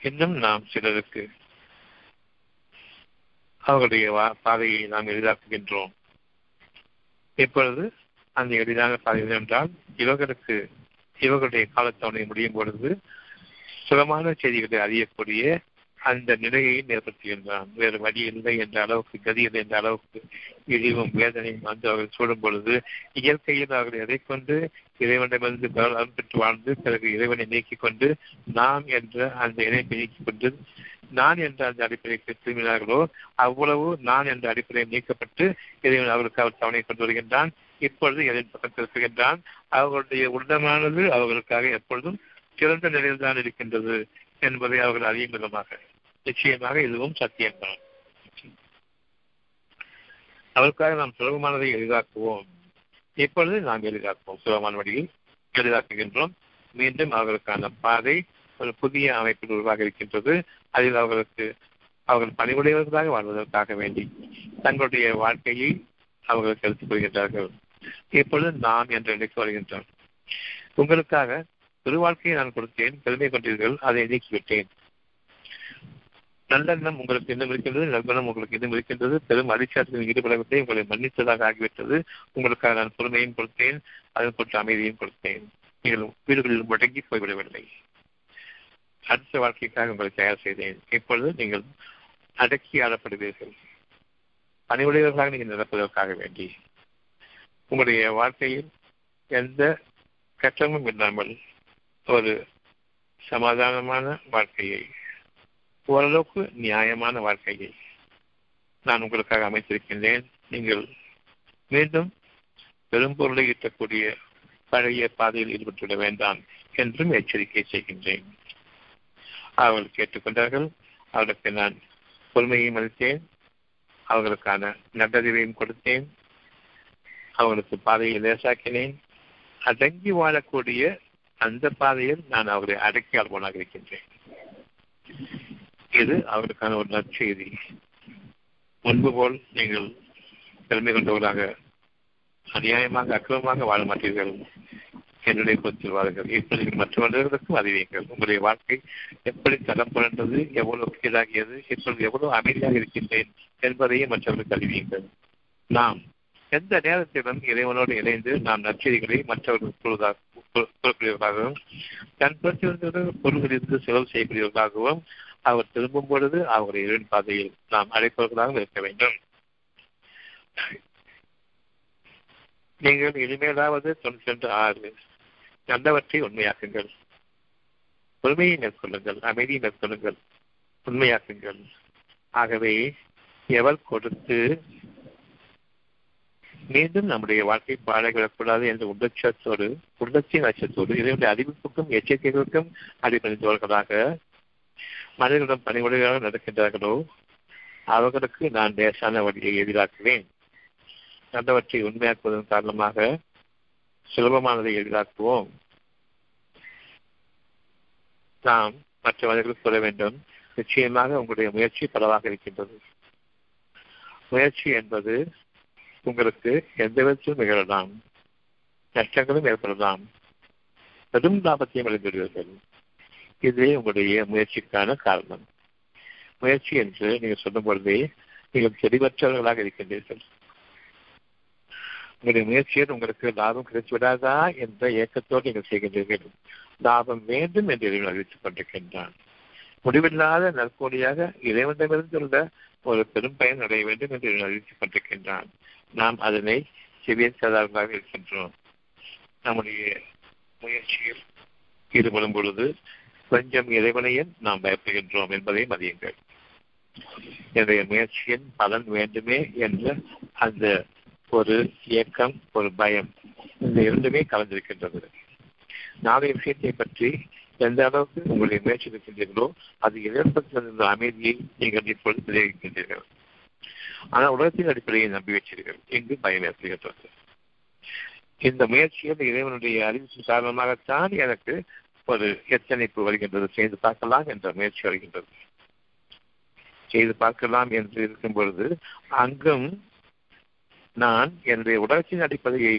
இன்னும் நாம் சிலருக்கு அவர்களுடைய பாதையை நாம் எளிதாக்குகின்றோம். இப்பொழுது அந்த எளிதாக சாதிப்பது என்றால் இவர்களுக்கு இவர்களுடைய காலத்தவணை முடியும் பொழுது சுகமான செய்திகளை அறியக்கூடிய அந்த நிலையை ஏற்படுத்துகின்றான். வேறு வழி இல்லை என்ற அளவுக்கு கதி இல்லை என்ற அளவுக்கு இழிவும் வேதனையும் வந்து அவர்கள் சூடும் பொழுது இயற்கையில் அவர்கள் எதை கொண்டு இறைவனிடமிருந்து அருள் பெற்று வாழ்ந்து பிறகு இறைவனை நீக்கிக் கொண்டு நாம் என்ற அந்த இணைப்பை நீக்கிக் கொண்டு நான் என்ற அந்த அடிப்படைக்கு திரும்பினார்களோ அவ்வளவு நான் என்ற அடிப்படை நீக்கப்பட்டு இறைவன் அவர்களுக்கு அவர் தவணை கொண்டு வருகின்றான். இப்பொழுது எதன் பக்கம் திருப்புகின்றான். அவர்களுடைய உள்ளமானது அவர்களுக்காக எப்பொழுதும் சிறந்த நிலையில் தான் இருக்கின்றது என்பதை அவர்கள் அறியும் விதமாக. நிச்சயமாக இதுவும் சத்தியம்தான் அவருக்காக நாம் சுலபமானதை எளிதாக்குவோம். இப்பொழுது நாம் எளிதாக்குவோம். சுலபமான வழியில் எளிதாக்குகின்றோம். மீண்டும் அவர்களுக்கான பாதை ஒரு புதிய அமைப்பில் உருவாக இருக்கின்றது. அதில் அவர்களுக்கு அவர்கள் பணிவுடையவர்களாக வாழ்வதற்காக வேண்டி தங்களுடைய வாழ்க்கையை அவர்களுக்கு எடுத்துக் கொள்கின்றார்கள். இப்பொழுது நாம் என்ற நினைக்க வருகின்றோம் உங்களுக்காக ஒரு வாழ்க்கையை நான் கொடுத்தேன் பெருமை கொண்டீர்கள் அதை நீக்கிவிட்டேன். நல்லெண்ணம் உங்களுக்கு இன்னும் இருக்கின்றது நல்லெண்ணம் உங்களுக்கு இன்னும் இருக்கின்றது பெரும் அதிசாரத்தில் ஈடுபடவில்லை உங்களை மன்னித்ததாக ஆகிவிட்டது. உங்களுக்காக நான் பொறுமையும் கொடுத்தேன் அதன் பொருட்டு அமைதியும் கொடுத்தேன். நீங்கள் வீடுகளில் முடங்கி போய்விடவில்லை. அடுத்த வாழ்க்கைக்காக உங்களை தயார் செய்தேன். இப்பொழுது நீங்கள் அடக்கி ஆளப்படுவீர்கள். பணிவுடையவர்களாக நீங்கள் நடப்பதற்காக வேண்டி. உங்களுடைய வாழ்க்கையில் எந்த கட்டமும் இல்லாமல் ஒரு சமாதானமான வாழ்க்கையை ஓரளவுக்கு நியாயமான வாழ்க்கையை நான் உங்களுக்காக அமைத்திருக்கின்றேன். நீங்கள் மீண்டும் பெரும்பொருளை ஈட்டக்கூடிய பழைய பாதையில் ஈடுபட்டுவிட வேண்டாம் என்றும் எச்சரிக்கை செய்கின்றேன். அவர்கள் கேட்டுக்கொண்டார்கள். அவர்களுக்கு நான் பொறுமையும் அளித்தேன் அவர்களுக்கான நல்லறிவையும் கொடுத்தேன். அவர்களுக்கு பாதையை லேசாக்கினேன். அடங்கி வாழக்கூடிய அந்த பாதையில் நான் அவர்களை அடக்கியால் போனாக இருக்கின்றேன். இது அவர்களுக்கான ஒரு நற்செய்தி. முன்பு போல் நீங்கள் பெருமை கொண்டவர்களாக அநியாயமாக அக்கிரமமாக வாழ மாட்டீர்கள். என்னுடைய பொறுத்தில் இப்படி மற்றவர்களுக்கும் அறிவியுங்கள். உங்களுடைய வாழ்க்கை எப்படி தடம் புரண்டது எவ்வளவு கீழாகியது இப்பொழுது எவ்வளவு அமைதியாக இருக்கின்றேன் என்பதையும் மற்றவர்களுக்கு அறிவியுங்கள். நாம் எந்த நேரத்திலும் இறைவனோடு இணைந்து நாம் நற்செய்திகளை மற்றவர்கள் கொடுக்கிறவர்களாகவும் தன் பொறுத்திருந்தவர்கள் பொருள்களிலிருந்து செலவு செய்யக்கூடியவர்களாகவும் அவர் திரும்பும் பொழுது அவருடைய இறைவன் பாதையில் நாம் அழைப்பவர்களாக இருக்க வேண்டும். நீங்கள் இனிமேலாவது தொண்ணூற்றி ரெண்டு ஆறு நல்லவற்றை உண்மையாக்குங்கள். பொறுமையை மேற்கொள்ளுங்கள் அமைதியை மேற்கொள்ளுங்கள் உண்மையாக்குங்கள். ஆகவே எவர் கொடுத்து மீண்டும் நம்முடைய வாழ்க்கை பாடகிடக்கூடாது என்ற உள்ளட்சத்தோடு உள்ளத்தின் அச்சத்தோடு இதனுடைய அறிவிப்புக்கும் எச்சரிக்கைகளுக்கும் அடிபணிந்தவர்களாக மனிதர்களிடம் பணிவுடையாக நடக்கின்றார்களோ அவர்களுக்கு நான் லேசான வழியை எதிராக்குவேன். நல்லவற்றை உண்மையாக்குவதன் காரணமாக சுலபமானதை எளிதாக்குவோம். நாம் மற்றவர்களுக்கு சொல்ல வேண்டும் நிச்சயமாக உங்களுடைய முயற்சி பலவாக இருக்கின்றது. முயற்சி என்பது உங்களுக்கு எந்த விதத்திலும் நிகழலாம். நஷ்டங்களும் ஏற்படலாம். பெரும் லாபத்தையும் அடைந்துவிடுவீர்கள். இதுவே உங்களுடைய முயற்சிக்கான காரணம். முயற்சி என்று நீங்கள் சொல்லும் பொழுதே நீங்கள் தெளிவற்றவர்களாக இருக்கின்றீர்கள். உங்களுடைய முயற்சியில் உங்களுக்கு லாபம் கிடைத்து விடாதா என்ற ஏக்கத்தோடு நீங்கள் செய்கின்றீர்கள் லாபம் வேண்டும் என்று இறைவன் அறிவித்துக் கொண்டிருக்கின்றான். முடிவில்லாத நற்கோடியாக இறைவனிடமிருந்துள்ள ஒரு பெரும் பயன் அடைய வேண்டும் என்று இறைவன் அறிவித்துக் கொண்டிருக்கின்றான். நாம் அதனை செவியற்காதவர்களாக இருக்கின்றோம். நம்முடைய முயற்சியில் ஈடுபடும் பொழுது கொஞ்சம் இறைவனையும் நாம் பயப்படுகின்றோம் என்பதை மதியுங்கள். என்னுடைய முயற்சியின் பலன் வேண்டுமே என்ற அந்த ஒரு இயக்கம் ஒரு பயம் இந்த இரண்டுமே கலந்திருக்கின்றது. நாளைய விஷயத்தை பற்றி எந்த அளவுக்கு உங்களுடைய முயற்சி இருக்கின்றீர்களோ அது இழப்பத்திலிருந்த அமைதியை நீங்கள் இப்பொழுது தெரிவிக்கின்றீர்கள் ஆனால் உலகத்தின் அடிப்படையை நம்பி வச்சீர்கள் என்று பயம் ஏற்படுகின்றது. இந்த முயற்சியில் இறைவனுடைய அறிவிப்பு காரணமாகத்தான் எனக்கு ஒரு எச்சரிப்பு வருகின்றது. செய்து பார்க்கலாம் என்ற முயற்சி வருகின்றது. செய்து பார்க்கலாம் என்று இருக்கும் பொழுது அங்கும் நான் என்னுடைய உலகத்தின் அடிப்படையை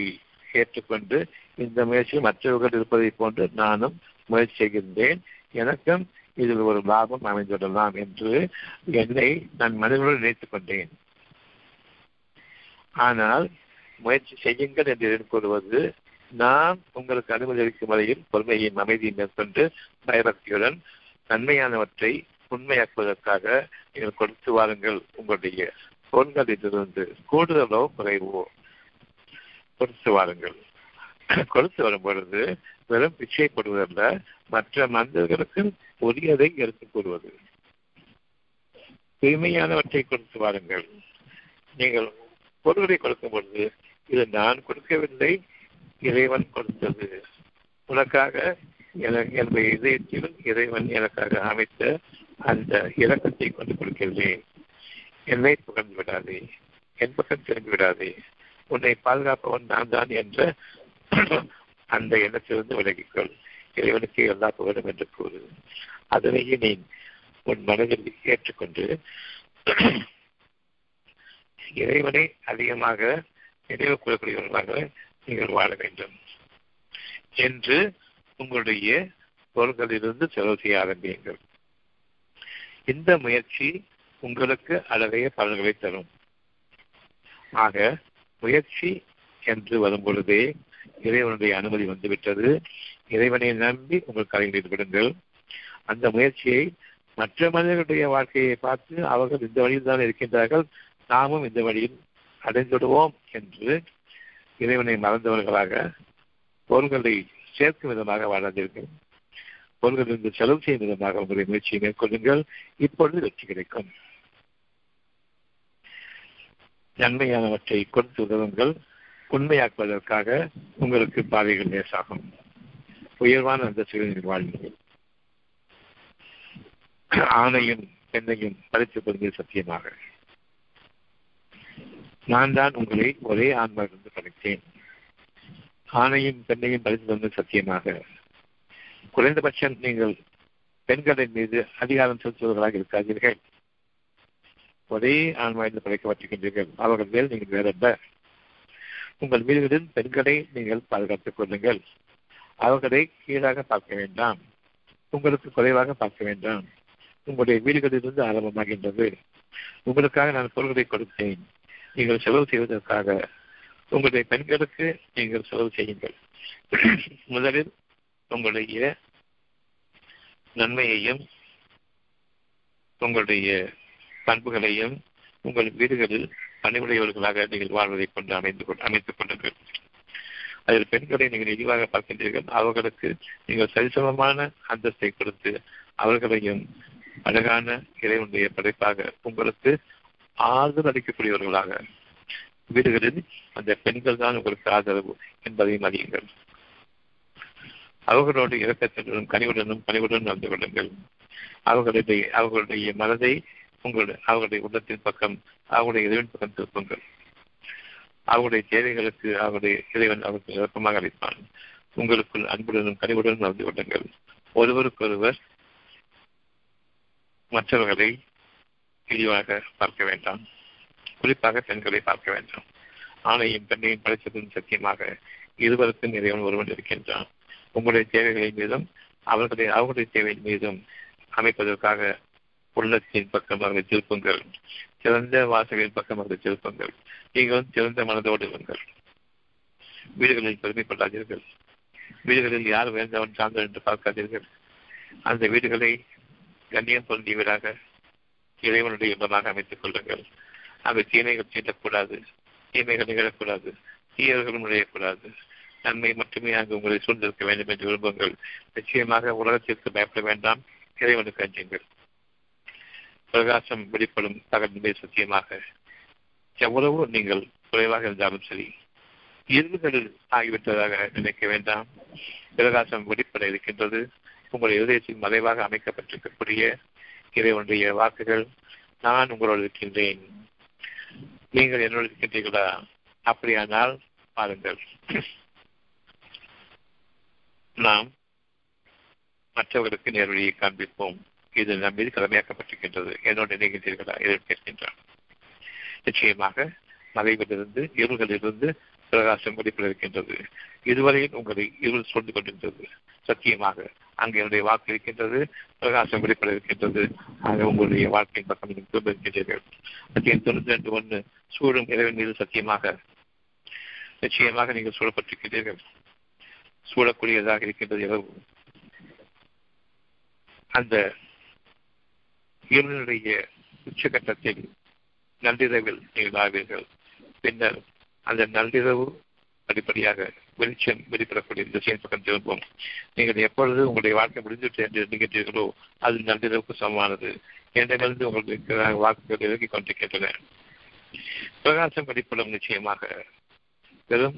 ஏற்றுக்கொண்டு இந்த முயற்சியில் மற்றவர்கள் இருப்பதை போன்று நானும் முயற்சி செய்கின்றேன். எனக்கும் இதில் ஒரு லாபம் அமைந்துவிடலாம் என்று என்னை நான் மனிதர்களோடு நினைத்துக் கொண்டேன். ஆனால் முயற்சி செய்யுங்கள் என்று கூறுவது நான் உங்களுக்கு அனுமதி அளிக்கும் வரையில் பொறுமையின் அமைதியை மேற்கொண்டு பயபக்தியுடன் நன்மையானவற்றை உண்மையாக்குவதற்காக நீங்கள் கொடுத்து வாருங்கள் உங்களுடைய பொருள்களிலிருந்து கூடுதலோ குறைவோ கொடுத்து வாருங்கள். கொடுத்து வரும் பொழுது வெறும் பிச்சை கொடுவதல்ல மற்ற மனிதர்களுக்கு உரியதை எடுத்துக் கூறுவது. தூய்மையானவற்றை கொடுத்து வாருங்கள். நீங்கள் பொருள்களை கொடுக்கும் பொழுது இது நான் கொடுக்கவில்லை இறைவன் கொடுத்தது. உனக்காக என்னுடைய இதயத்திலும் இறைவன் எனக்காக அமைத்த அந்த இலக்கத்தை கொண்டு கொடுக்கின்றேன் என்னை புகழ்ந்து விடாதே என் பக்கம் திரும்பி விடாதே. உன்னை பாதுகாப்பவன் நான் தான் என்ற அந்த எண்ணத்திலிருந்து விலகிக்கொள். இறைவனுக்கு எல்லா புகழும் என்று கூறு. அதனையே நீ உன் மனதில் ஏற்றுக்கொண்டு இறைவனை அதிகமாக நினைவு கூறக்கூடியவர்களாக நீங்கள் வாழ வேண்டும் என்று உங்களுடைய பொருள்களிலிருந்து செலவு செய்ய ஆரம்பியுங்கள். இந்த முயற்சி உங்களுக்கு அழகைய பலன்களை தரும். ஆக முயற்சி என்று வரும் பொழுதே இறைவனுடைய அனுமதி வந்துவிட்டது. இறைவனை நம்பி உங்கள் காரியங்களில் ஈடுபடுங்கள் அந்த முயற்சியை மற்ற மனிதர்களுடைய வாழ்க்கையை பார்த்து அவர்கள் இந்த வழியில் தான் இருக்கின்றார்கள். நாமும் இந்த வழியில் அடைந்துவிடுவோம் என்று இறைவனை மறந்தவர்களாக பொருள்களை சேர்க்கும் விதமாக வாழாதீர்கள் பொருள்களிலிருந்து செலவு செய்யும் விதமாக உங்களுடைய முயற்சியை மேற்கொள்ளுங்கள். இப்பொழுது வெற்றி கிடைக்கும். நன்மையானவற்றை கொடுத்து உதவுங்கள். உண்மையாக்குவதற்காக உங்களுக்கு பாதைகள் லேசாகும். உயர்வான அந்தஸ்துகளில் வாழ்வீர்கள். ஆணையும் பெண்ணையும் பறித்து கொள்வது சத்தியமாக. நான் தான் உங்களை ஒரே ஆன்மாவிலிருந்து படைத்தேன். ஆணையும் பெண்ணையும் பறித்து கொள்வது சத்தியமாக. குறைந்தபட்சம் நீங்கள் பெண்களின் மீது அதிகாரம் செலுத்துவர்களாக இருக்காதீர்கள். ஒரே ஆன்மாவிலிருந்து படைக்கப்பட்டிருக்கின்றீர்கள் அவர்கள் மேல் நீங்கள் வேறல்ல உங்கள் வீடுகளில் பெண்களை நீங்கள் பாதுகாத்துக் கொள்ளுங்கள். அவர்களை கீழாக பார்க்க வேண்டாம். உங்களுக்கு குறைவாக பார்க்க வேண்டாம். உங்களுடைய வீடுகளிலிருந்து ஆரம்பமாகின்றது. உங்களுக்காக நான் பொருள்களை கொடுத்தேன். நீங்கள் செலவு செய்வதற்காக. உங்களுடைய பெண்களுக்கு நீங்கள் செலவு செய்யுங்கள். முதலில் உங்களுடைய நன்மையையும் உங்களுடைய பண்புகளையும் உங்கள் வீடுகளில் பணிவுடையவர்களாக நீங்கள் வாழ்வதை கொண்டு அமைந்து கொண்டு அமைத்துக் கொண்டீர்கள் அதில் பெண்களை நீங்கள் இழிவாக பார்க்கின்றீர்கள். அவர்களுக்கு நீங்கள் சரிசமமான அந்தஸ்தை கொடுத்து அவர்களையும் அழகான இறைவனுடைய படைப்பாக உங்களுக்கு ஆதரவு அளிக்கக்கூடியவர்களாக வீடுகளில் அந்த பெண்கள் தான் உங்களுக்கு ஆதரவு என்பதையும் அறியுங்கள். அவர்களோடு இறக்கத்துடனும் கனிவுடனும் பணிவுடன் நடந்து கொள்ளுங்கள். அவர்களுடைய அவர்களுடைய மனதை உங்களுடைய அவர்களுடைய உள்ளத்தின் பக்கம் அவருடைய இறைவன் பக்கம் திருப்புங்கள். அவருடைய தேவைகளுக்கு அவருடைய இறைவன் அவருக்கு விளக்கமாக அளிப்பான். உங்களுக்குள் அன்புடனும் கனிவுடனும் நடந்து கொள்ளுங்கள். ஒருவருக்கொருவர் மற்றவர்களை இழிவாக பார்க்க வேண்டாம். குறிப்பாக பெண்களை பார்க்க வேண்டாம். ஆணையும் பெண்ணையும் படைத்ததும் சத்தியமாக இருவருக்கும் இறைவன் ஒருவன் இருக்கின்றான். உங்களுடைய தேவைகளின் மீதும் அவர்களுடைய அவர்களுடைய தேவையின் மீதும் அமைப்பதற்காக உள்ளத்தின் பக்கம் அவர்கள் திருப்புங்கள். சிறந்த வாசகின் பக்கம் அவர்கள் திருப்புங்கள். நீங்கள் சிறந்த மனதோடு இருங்கள். வீடுகளில் பெருமைப்படாதீர்கள். வீடுகளில் யார் வேண்டவன் சார்ந்தவர் என்று பார்க்காதீர்கள். அந்த வீடுகளை கண்ணியம் பொருந்திய வீடாக இறைவனுடைய இடமாக அமைத்துக் கொள்ளுங்கள். அங்கு தீமைகள் தீண்டக்கூடாது. தீமைகள் நிகழக்கூடாது. தீயர்களும் நுழையக்கூடாது நன்மை மட்டுமே அங்கு உங்களை சூழ்ந்திருக்க வேண்டும் என்று விரும்புங்கள். நிச்சயமாக உலகத்திற்கு பயப்பட வேண்டாம். இறைவனுக்கு அஞ்சுங்கள். பிரகாசம் வெளிப்படும் பகல் சத்தியமாக. எவ்வளவு நீங்கள் குறைவாக இருந்தாலும் சரி இருவுகளில் ஆகிவிட்டதாக நினைக்க வேண்டாம். பிரகாசம் வெளிப்பட இருக்கின்றது. உங்கள் இதயத்தில் மறைவாக அமைக்கப்பட்டிருக்கக்கூடிய இறைவனுடைய வாக்குகள் நான் உங்களோடு இருக்கின்றேன். நீங்கள் என்னோடு இருக்கின்றீர்களா? அப்படியானால் பாருங்கள். நாம் மற்றவர்களுக்கு நேர்வழியை காண்பிப்போம். இது நம் மீது கடமையாக்கப்பட்டிருக்கின்றது என்னோடு நினைக்கின்றீர்களா? என்று கேட்கின்றான். நிச்சயமாக மறைவிலிருந்து இருள்களிலிருந்து பிரகாசம் வெளிப்பட இருக்கின்றது. இதுவரையில் உங்களை இருள் சொல்லிக் கொண்டிருந்தது. சத்தியமாக அங்கே என்னுடைய வாக்கு இருக்கின்றது பிரகாசம் வெளிப்பட இருக்கின்றது. ஆக உங்களுடைய வாழ்க்கையின் பக்கம் நீங்கள் திரும்பிருக்கின்றீர்கள் சத்தியம் தொண்ணூத்தி ரெண்டு ஒன்று சூழும் இறைவன் மீது சத்தியமாக நிச்சயமாக நீங்கள் சூழப்பட்டிருக்கிறீர்கள் சூழக்கூடியதாக இருக்கின்றது எவ்வளவு? அந்த இருளுடைய உச்சகட்டத்தில் நள்ளிரவில் நீங்கள் ஆவீர்கள் பின்னர் அந்த நள்ளிரவு அடிப்படையாக வெளிச்சம் வெளிப்படக்கூடிய திசையின் பக்கம் திரும்பும். நீங்கள் எப்பொழுது உங்களுடைய வாழ்க்கை முடிந்துவிட்டு என்று எண்ணுகின்றீர்களோ அது நள்ளிரவுக்கு சமமானது. என்னிடமிருந்து உங்களுக்கு வாக்குகள் இறங்கிக் கொண்டிருக்கின்றன. பிரகாசம் வெளிப்படும் நிச்சயமாக வெறும்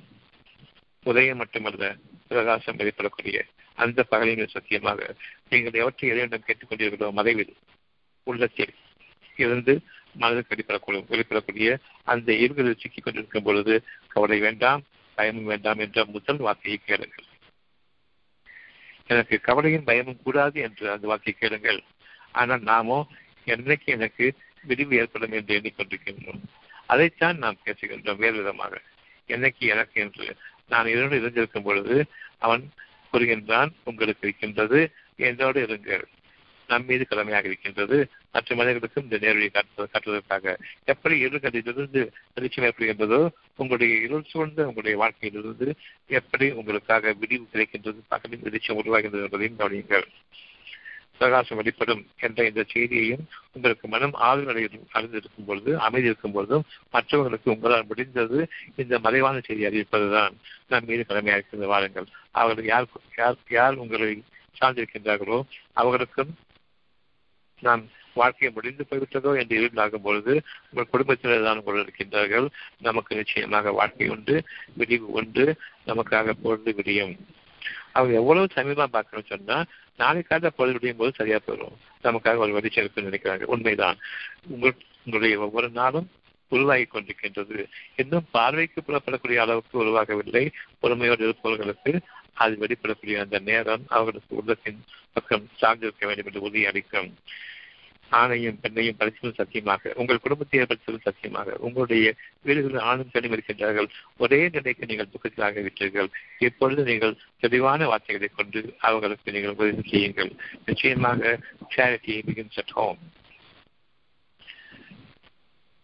உதயம் மட்டுமல்ல பிரகாசம் வெளிப்படக்கூடிய அந்த பகலின் சத்தியமாக நீங்கள் எவற்றை இறைவனிடம் கேட்டுக்கொண்டீர்களோ மறைவில் உள்ளத்தில் இருந்து மனதில் வெளிப்படக்கூடிய வெளிப்படக்கூடிய அந்த இருகளில் சிக்கிக் கொண்டிருக்கும் பொழுது கவலை வேண்டாம் பயமும் வேண்டாம் என்ற முதல் வார்த்தையை கேளுங்கள். எனக்கு கவலையும் பயமும் கூடாது என்று அந்த வார்த்தையை கேளுங்கள். ஆனால் நாமோ என்னைக்கு எனக்கு விரிவு ஏற்படும் என்று எண்ணிக்கொண்டிருக்கின்றோம். அதைத்தான் நாம் பேசுகின்றோம் வேறு விதமாக. என்னைக்கு எனக்கு என்று நான் இரண்டு இருந்திருக்கும் பொழுது அவன் கூறுகின்றான் உங்களுக்கு இருக்கின்றது என்னோடு இருங்கள். நம் மீது கடமையாக இருக்கின்றது. மற்ற மனிதர்களுக்கும் இந்த நேர்வழியை காட்டுவது காட்டுவதற்காக. எப்படி இருள்களிலிருந்து வெளிச்சம் ஏற்படுகின்றதோ உங்களுடைய இருள் சூழ்ந்த உங்களுடைய வாழ்க்கையிலிருந்து எப்படி உங்களுக்காக விடிவு கிடைக்கின்றது பகலில் வெளிச்சம் உருவாகின்றது என்பதையும் கவனியுங்கள். பிரகாசம் வெளிப்படும் என்ற இந்த செய்தியையும் உங்களுக்கு மனம் ஆறுதலை அறிந்திருக்கும் பொழுது அமைதி இருக்கும் பொழுதும் மற்றவர்களுக்கு உங்களால் முடிந்தது இந்த மறைவான செய்தி அறிவிப்பதுதான். நம் மீது கடமையாக இருக்கின்ற வாருங்கள். அவர்கள் யார் யார் யார் உங்களை சார்ந்திருக்கின்றார்களோ அவர்களுக்கும் நாம் வாழ்க்கை முடிந்து போய்விட்டதோ என்று இருளாகும் பொழுது உங்கள் குடும்பத்தினர் தான் உங்கள் இருக்கின்றார்கள். நமக்கு நிச்சயமாக வாழ்க்கை உண்டு விரிவு உண்டு நமக்காக பொழுது விடியும். அவங்க எவ்வளவு சமீபமா பார்க்கணும்னு சொன்னா நாளைக்காக பொழுது விடியும் போது சரியா போயிடும். நமக்காக ஒரு வழி நினைக்கிறாங்க. உண்மைதான். உங்கள் உங்களுடைய ஒவ்வொரு நாளும் உருவாகி கொண்டிருக்கின்றது. இன்னும் பார்வைக்கு புலப்படக்கூடிய அளவுக்கு உருவாகவில்லை. பொறுமையோடு இருப்பவர்களுக்கு அது வெளிப்படக்கூடிய அந்த நேரம் அவர்களுக்கு உள்ளத்தின் பக்கம் சார்ந்திருக்க வேண்டும் என்று உறுதி அளிக்கும். ஆணையும் பெண்ணையும் பரிசும் சத்தியமாக உங்கள் குடும்பத்தை ஏற்படுத்துவதும் சத்தியமாக உங்களுடைய வீடுகளில் ஆணும் பெண்ணும் இருக்கின்றார்கள். ஒரே நிலைக்கு நீங்கள் துக்கத்திலாக விட்டீர்கள். இப்பொழுது நீங்கள் தெளிவான வார்த்தைகளை கொண்டு அவர்களுக்கு நீங்கள் உதவி செய்யுங்கள். நிச்சயமாக சேரிட்டி பிகின்ஸ் அட் ஹோம்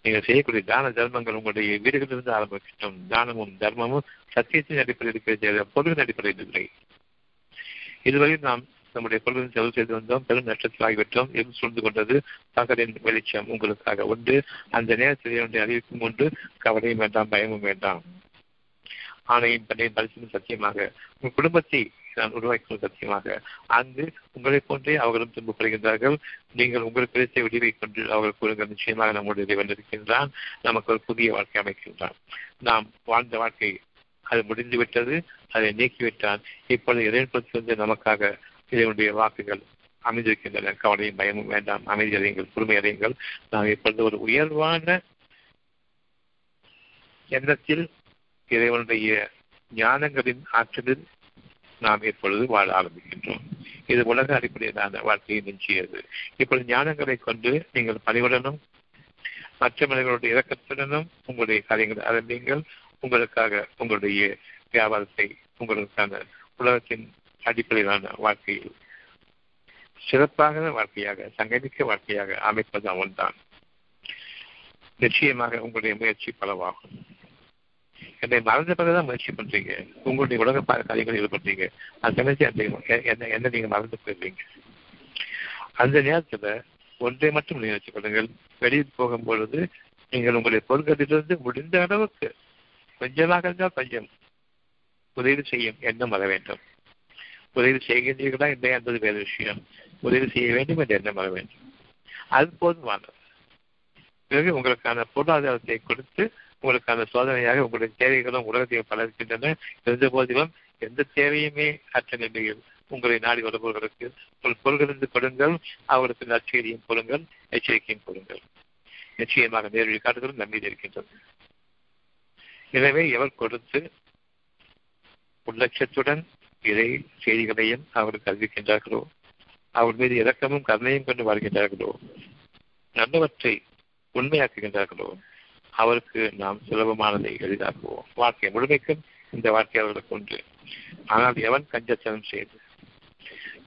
நீங்கள் செய்யக்கூடிய தான தர்மங்கள் உங்களுடைய வீடுகளிலிருந்து ஆரம்பிக்கட்டும். தானமும் தர்மமும் சத்தியத்தின் அடிப்படையில் இருக்கிறது பொருளின் அடிப்படையில் இல்லை. இதுவரை நாம் நம்முடைய பொருளின் செலவு செய்து வந்தோம். பெரும் நஷ்டத்தில் ஆகிவிட்டோம். என்று சூழ்ந்து கொண்டது பகலின் வெளிச்சம் உங்களுக்காக உண்டு. அந்த நேரத்தில் என்னுடைய அறிவிப்பும் உண்டு. கவலையும் வேண்டாம் பயமும் வேண்டாம். ஆணையின் பண்ணையும் பரிசும் சத்தியமாக உங்கள் குடும்பத்தை நான் உருவாக்கும் சத்தியமாக. அங்கு உங்களை போன்றே அவர்களும் துன்பப்படுகின்றார்கள். நீங்கள் உங்களுக்கு கிடைத்த விடிவை கொண்டு அவர்கள் கூறுங்கள் நிச்சயமாக நம்முடைய இறைவன் இருக்கின்றான் நமக்கு ஒரு புதிய வாழ்க்கை அமைக்கின்றான். நாம் வாழ்ந்த வாழ்க்கை அது முடிந்துவிட்டது அதை நீக்கிவிட்டான். இப்பொழுது இறைவன் நமக்காக இதனுடைய வாக்குகள் அமைந்திருக்கின்றன. கவலையும் பயமும் வேண்டாம். அமைதி அறியுங்கள் பொறுமை அறியுங்கள் நாம் இப்பொழுது ஒரு உயர்வான எண்ணத்தில் இறைவனுடைய ஞானங்களின் ஆற்றலில் நாம் இப்பொழுது வாழ ஆரம்பிக்கின்றோம். இது உலக அடிப்படையிலான வாழ்க்கையை மிஞ்சியது. இப்பொழுது ஞானங்களை கொண்டு நீங்கள் பணிவுடனும் மற்ற மனிதர்களுடைய இறக்கத்துடனும் உங்களுடைய காரியங்களை ஆரம்பிங்கள் உங்களுக்காக உங்களுடைய வியாபாரத்தை உங்களுக்கான உலகத்தின் அடிப்படையிலான வாழ்க்கையில் சிறப்பாக வாழ்க்கையாக சங்கமிக்க வாழ்க்கையாக அமைப்பது அவன்தான் நிச்சயமாக உங்களுடைய முயற்சி பலவாகும். என்னை மறந்த பிறகுதான் முயற்சி பண்றீங்க. உங்களுடைய உலக காரியங்கள் ஈடுபடுறீங்க அந்த சமயத்தை என்ன என்ன நீங்க மறந்து போயிடுறீங்க அந்த நேரத்துல ஒன்றை மட்டும் நினைச்சு கொள்ளுங்கள். வெளியில் போகும் பொழுது நீங்கள் உங்களுடைய பொருட்களிலிருந்து முடிந்த அளவுக்கு கொஞ்சமாக இருந்தால் கொஞ்சம் உதவி செய்யும் எண்ணம் வர வேண்டும். உதவி செய்கின்றீர்களா இல்லை என்பது வேறு விஷயம். உதவி செய்ய வேண்டும் என்று எண்ணம் வர வேண்டும். அது போதுமானது. பிறகு உங்களுக்கான பொருளாதாரத்தை கொடுத்து உங்களுக்கான சோதனையாக உங்களுடைய தேவைகளும் உலகத்தையும் பல இருந்த போதிலும் எந்த தேவையுமே அற்ற நிலையில் உங்களை நாடி வருபவர்களுக்கு உங்கள் பொருள்களிருந்து கொடுங்கள் அவர்களுக்கு நற்செய்தியும் கொடுங்கள் எச்சரிக்கையும் கொடுங்கள். நிச்சயமாக நேரடி காட்டுகளும் நம்பிக்கை இருக்கின்றது எனவே எவர் கொடுத்து உள்ளட்சத்துடன் இறை செய்திகளையும் அவருக்கு அறிவிக்கின்றார்களோ அவர் மீது இரக்கமும் கருணையும் கொண்டு வாழ்கின்றார்களோ நல்லவற்றை உண்மையாக்குகின்றார்களோ அவருக்கு நாம் சுலபமானதை எளிதாக்குவோம். வாழ்க்கை முழுமைக்கும் இந்த வாழ்க்கை அவர்களுக்கு உண்டு. ஆனால் எவன் கஞ்சச்சனம் செய்து?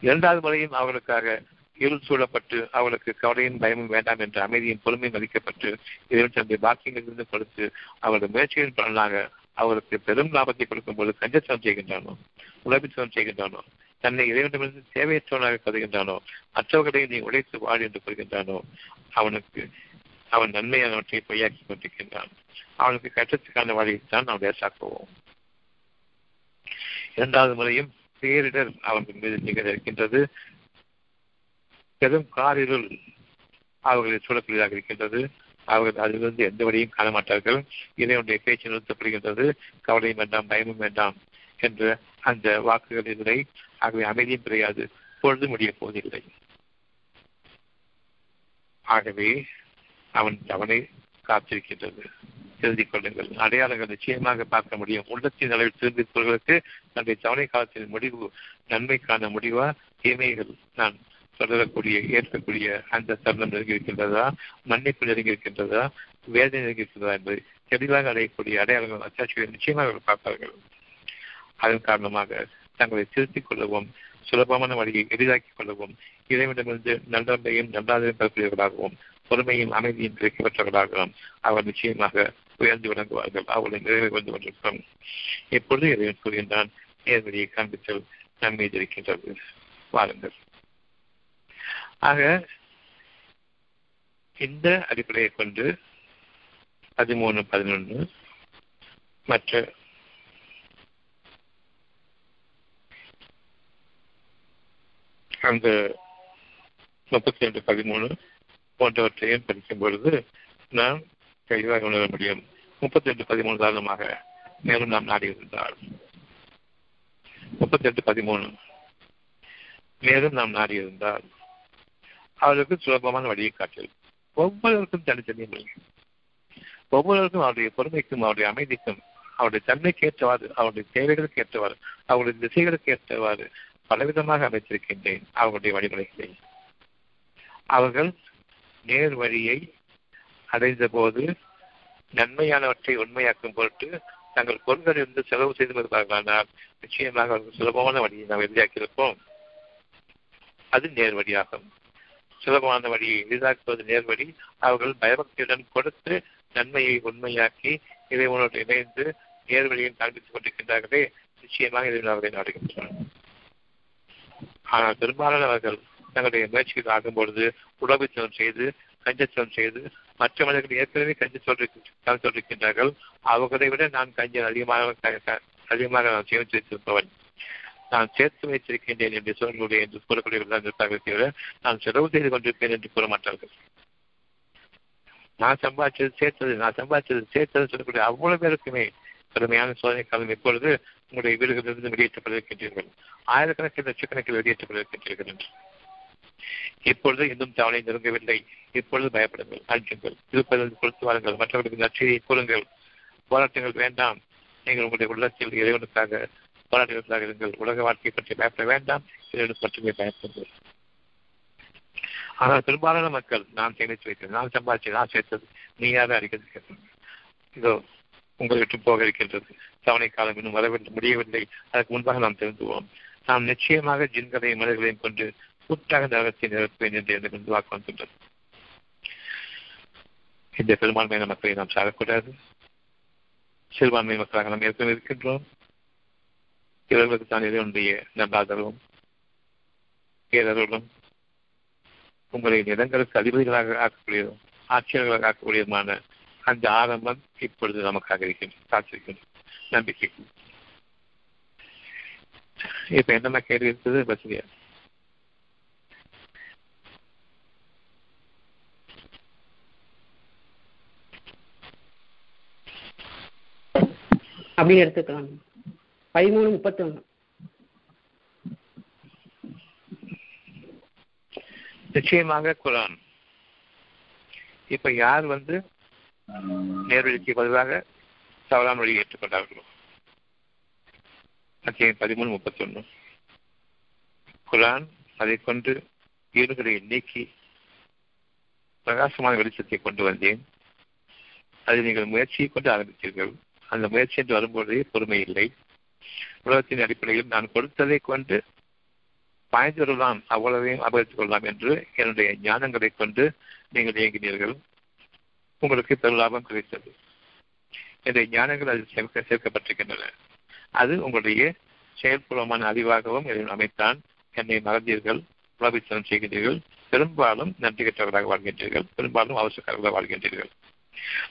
இரண்டாவது முறையும் அவர்களுக்காக இருள் சூழப்பட்டு அவளுக்கு கவலையும் பயமும் வேண்டாம் என்ற அமைதியும் பொறுமையும் அளிக்கப்பட்டு இறைவன் தன்னுடைய பாக்கியங்களிலிருந்து கொடுத்து அவரது முயற்சியின் பலனாக அவருக்கு பெரும் லாபத்தை கொடுக்கும் போது கஞ்சச்சனம் செய்கின்றானோ? உலகச்சனம் செய்கின்றானோ? தன்னை இறைவனிடமிருந்து தேவையற்றவனாக கருதுகின்றானோ? மற்றவர்களை நீ உழைத்து வாழ் என்று கூறுகின்றானோ? அவனுக்கு அவன் நன்மையானவற்றை பொய்யாக்கி கொண்டிருக்கின்றான். அவனுக்கு கட்டத்துக்கான வழியைத்தான் நாம் லேசாக்குவோம். இரண்டாவது முறையும் பேரிடர் அவன் மீது நிகழ இருக்கின்றது. பெரும் காரிருள் அவர்களை சூழக்கூடியதாக இருக்கின்றது. அவர்கள் அதிலிருந்து எந்த வழியும் காண மாட்டார்கள் இறைவனுடைய பேச்சு நிறுத்தப்படுகின்றது. கவலையும் வேண்டாம் பயமும் வேண்டாம் என்ற அந்த வாக்குகள் இல்லை. ஆகவே அமைதியும் கிடையாது. பொழுது முடிய போவதில்லை. ஆகவே அவன் அவனை காத்திருக்கின்றது. எழுதி கொள்ளுங்கள். அடையாளங்கள் நிச்சயமாக பார்க்க முடியும். உள்ளத்தின் அளவில் திரும்பிப்பவர்களுக்கு தன்னுடைய தவணை காலத்தின் முடிவு நன்மைக்கான முடிவா? தீமைகள் நான் தொடரக்கூடிய ஏற்கக்கூடிய அந்த தருணம் நெருங்கியிருக்கின்றதா? மன்னிப்பு நெருங்கியிருக்கின்றதா? வேதனை நெருங்கியிருக்கின்றதா என்பதை தெளிவாக அடையக்கூடிய அடையாளங்கள் அச்சாட்சியை நிச்சயமாக அவர்கள் பார்ப்பார்கள். அதன் காரணமாக தங்களை திருத்திக் கொள்ளவும் சுலபமான வழியை எளிதாக்கிக் கொள்ளவும் இறைவனிடமிருந்து நல்லதையும் நல்லாதையும் பெறக்கூடியவர்களாகவும் பொறுமையும் அமைதியும் கிடைக்கப்பட்டவர்களாகவும் அவர் நிச்சயமாக உயர்ந்து விளங்குவார்கள். அவர்களை நிறைவே வந்து கொண்டிருக்கிறோம். எப்பொழுது இறைவன் கூறுகின்றான்? நேர்வழியை காண்பித்தல் நன்மை இருக்கின்றது வாருங்கள். ஆக இந்த அடிப்படையை கொண்டு பதிமூணு பதினொன்று மற்ற அந்த முப்பத்தி ரெண்டு பதிமூணு போன்றவற்றையும் படிக்கும் பொழுது நாம் தெளிவாக உணர முடியும். முப்பத்தி எட்டு பதிமூணு காரணமாக மேலும் நாம் நாடி இருந்தால். முப்பத்தி எட்டு பதிமூணு. மேலும் நாம் நாடி இருந்தால். அவர்களுக்கு சுலபமான வழியை காட்டல் ஒவ்வொருவருக்கும் தனித்தனி மொழி ஒவ்வொருவருக்கும் அவருடைய பொறுமைக்கும் அவருடைய அமைதிக்கும் அவருடைய தன்மைக்கு ஏற்றவாறு அவருடைய தேவைகளுக்கு ஏற்றவாறு அவருடைய திசைகளுக்கு ஏற்றவாறு பலவிதமாக அமைத்திருக்கின்றேன். அவர்களுடைய வழிமுறைகளை. அவர்கள் நேர் வழியை அடைந்த போது நன்மையானவற்றை உண்மையாக்கும் பொருட்டு தங்கள் பொருள்களிலிருந்து செலவு செய்து வருவார்களானால் நிச்சயமாக அவர்கள் சுலபமான வழியை நாம் எளிதாக்கியிருப்போம். அது நேர் வழியாகும் சுலபமான வழியை எளிதாக்குவது நேர்வழி. அவர்கள் பயபக்தியுடன் கொடுத்து நன்மையை உண்மையாக்கி இறைவனோடு இணைந்து நேர்வழியை காண்பித்துக் கொண்டிருக்கின்றார்களே நிச்சயமாக இதை அவரை நாடுகின்றனர் ஆனால் பெரும்பாலானவர்கள் தங்களுடைய முயற்சிகள் ஆகும் பொழுது உலகச்சலம் செய்து கஞ்சச்சலம் செய்து மற்ற மனிதர்கள் ஏற்கனவே கஞ்சி சொல்லிருக்கின்றார்கள் அவர்களை விட நான் கஞ்சன் அதிகமாக அதிகமாக நான் சேமித்து வைத்திருப்பவன். நான் சேர்த்து வைத்திருக்கின்றேன் என்று சொல்லக்கூடிய என்று கூறக்கூடியவர்கள் இருப்பார்கள் தவிர நான் செலவு செய்து கொண்டிருப்பேன் என்று கூற மாட்டார்கள். நான் சம்பாதிச்சது சேர்த்தது நான் சம்பாதிச்சது சேர்த்தது சொல்லக்கூடிய அவ்வளவு பேருக்குமே கடுமையான சோதனை காலம் இப்பொழுது உங்களுடைய வீடுகளிலிருந்து வெளியேற்றப்பட்டிருக்கின்றீர்கள். ஆயிரக்கணக்கில் லட்சக்கணக்கில் வெளியேற்றப்பட்டிருக்கின்றீர்கள் என்று. இப்பொழுது இன்னும் தவளை நெருங்கவில்லை இப்பொழுது பயப்படுங்கள் அஞ்சுங்கள். இருப்பதற்கு கொடுத்து வாருங்கள் மற்றவர்களுக்கு நற்செய்தியை கூறுங்கள். போராட்டங்கள் வேண்டாம். நீங்கள் உங்களுடைய உள்ளத்தில் இறைவனுக்காக போராட்டங்களுக்காக இருங்கள். உலக வாழ்க்கையை பற்றி பயப்பட வேண்டாம். இறைவனுக்கு மட்டுமே பயப்படுங்கள் ஆனால் பெரும்பாலான மக்கள் நான் சேமித்து வைத்தேன் நான் சம்பாதிச்சேன். நான் சேர்த்தது. நீ யாரும் அறிக்கிறது இதோ உங்களை விட்டு போக இருக்கின்றது. தவணை காலம் இன்னும் வரவில்லை முடியவில்லை. அதற்கு முன்பாக நாம் தெரிந்துவோம் நாம் நிச்சயமாக ஜின்களையும் மனிதர்களையும் கொண்டு கூட்டாக நரகத்தை நிரப்பேன் என்று எனக்கு வாக்கு வந்துள்ளது இந்த பெரும்பான்மையான மக்களை நாம் சாகக்கூடாது சிறுபான்மை மக்களாக நாம் ஏற்கனவே இருக்கின்றோம் இவர்களுக்கு தான் இதனுடைய நல்லாதரவும் பேரர்களும் உங்களை நிலங்களுக்கு அதிபதிகளாக ஆக்கக்கூடியதும் ஆட்சியர்களாக ஆக்கக்கூடியதுமான அந்த ஆரம்பம் இப்பொழுது நமக்காக இருக்கின்றது காத்திருக்கின்றது நம்பிக்கை இப்ப என்னென்ன கேள்வி இருக்குது வசதியா அப்படின்னு எடுத்துக்கலாம். பதிமூணு முப்பத்தொன்னு. நிச்சயமாக குரான். இப்ப யார் வந்து நேர்வழிக்கு பதிலாக தவறான வழியை ஏற்றுக்கொண்டார்களோ? அத்தியாயம் பதிமூணு முப்பத்தி குரான் அதை கொண்டு ஈடுகளை நீக்கி பிரகாசமான வெளிச்சத்தை கொண்டு வந்தேன். அதை நீங்கள் முயற்சியை கொண்டு ஆரம்பித்தீர்கள். அந்த முயற்சி என்று வரும்போதே பொறுமை இல்லை. உலகத்தின் அடிப்படையில் நான் கொடுத்ததை கொண்டு பாய்ந்து வரலாம் அவ்வளவையும் அபகரித்துக் கொள்ளலாம் என்று என்னுடைய ஞானங்களை கொண்டு நீங்கள் இயங்கினீர்கள். உங்களுக்கு பெருலாபம் கிடைத்தது. என்னுடைய ஞானங்கள் அதில் சேர்க்க சேர்க்கப்பட்டிருக்கின்றன. அது உங்களுடைய செயல்பூர்வமான அறிவாகவும் அமைத்தான். என்னை மறந்தீர்கள் உலபித்தனம் செய்கின்றீர்கள். பெரும்பாலும் நன்றி கற்றவர்களாக வாழ்கின்றீர்கள். பெரும்பாலும் அவசரக்காரர்களாக வாழ்கின்றீர்கள்.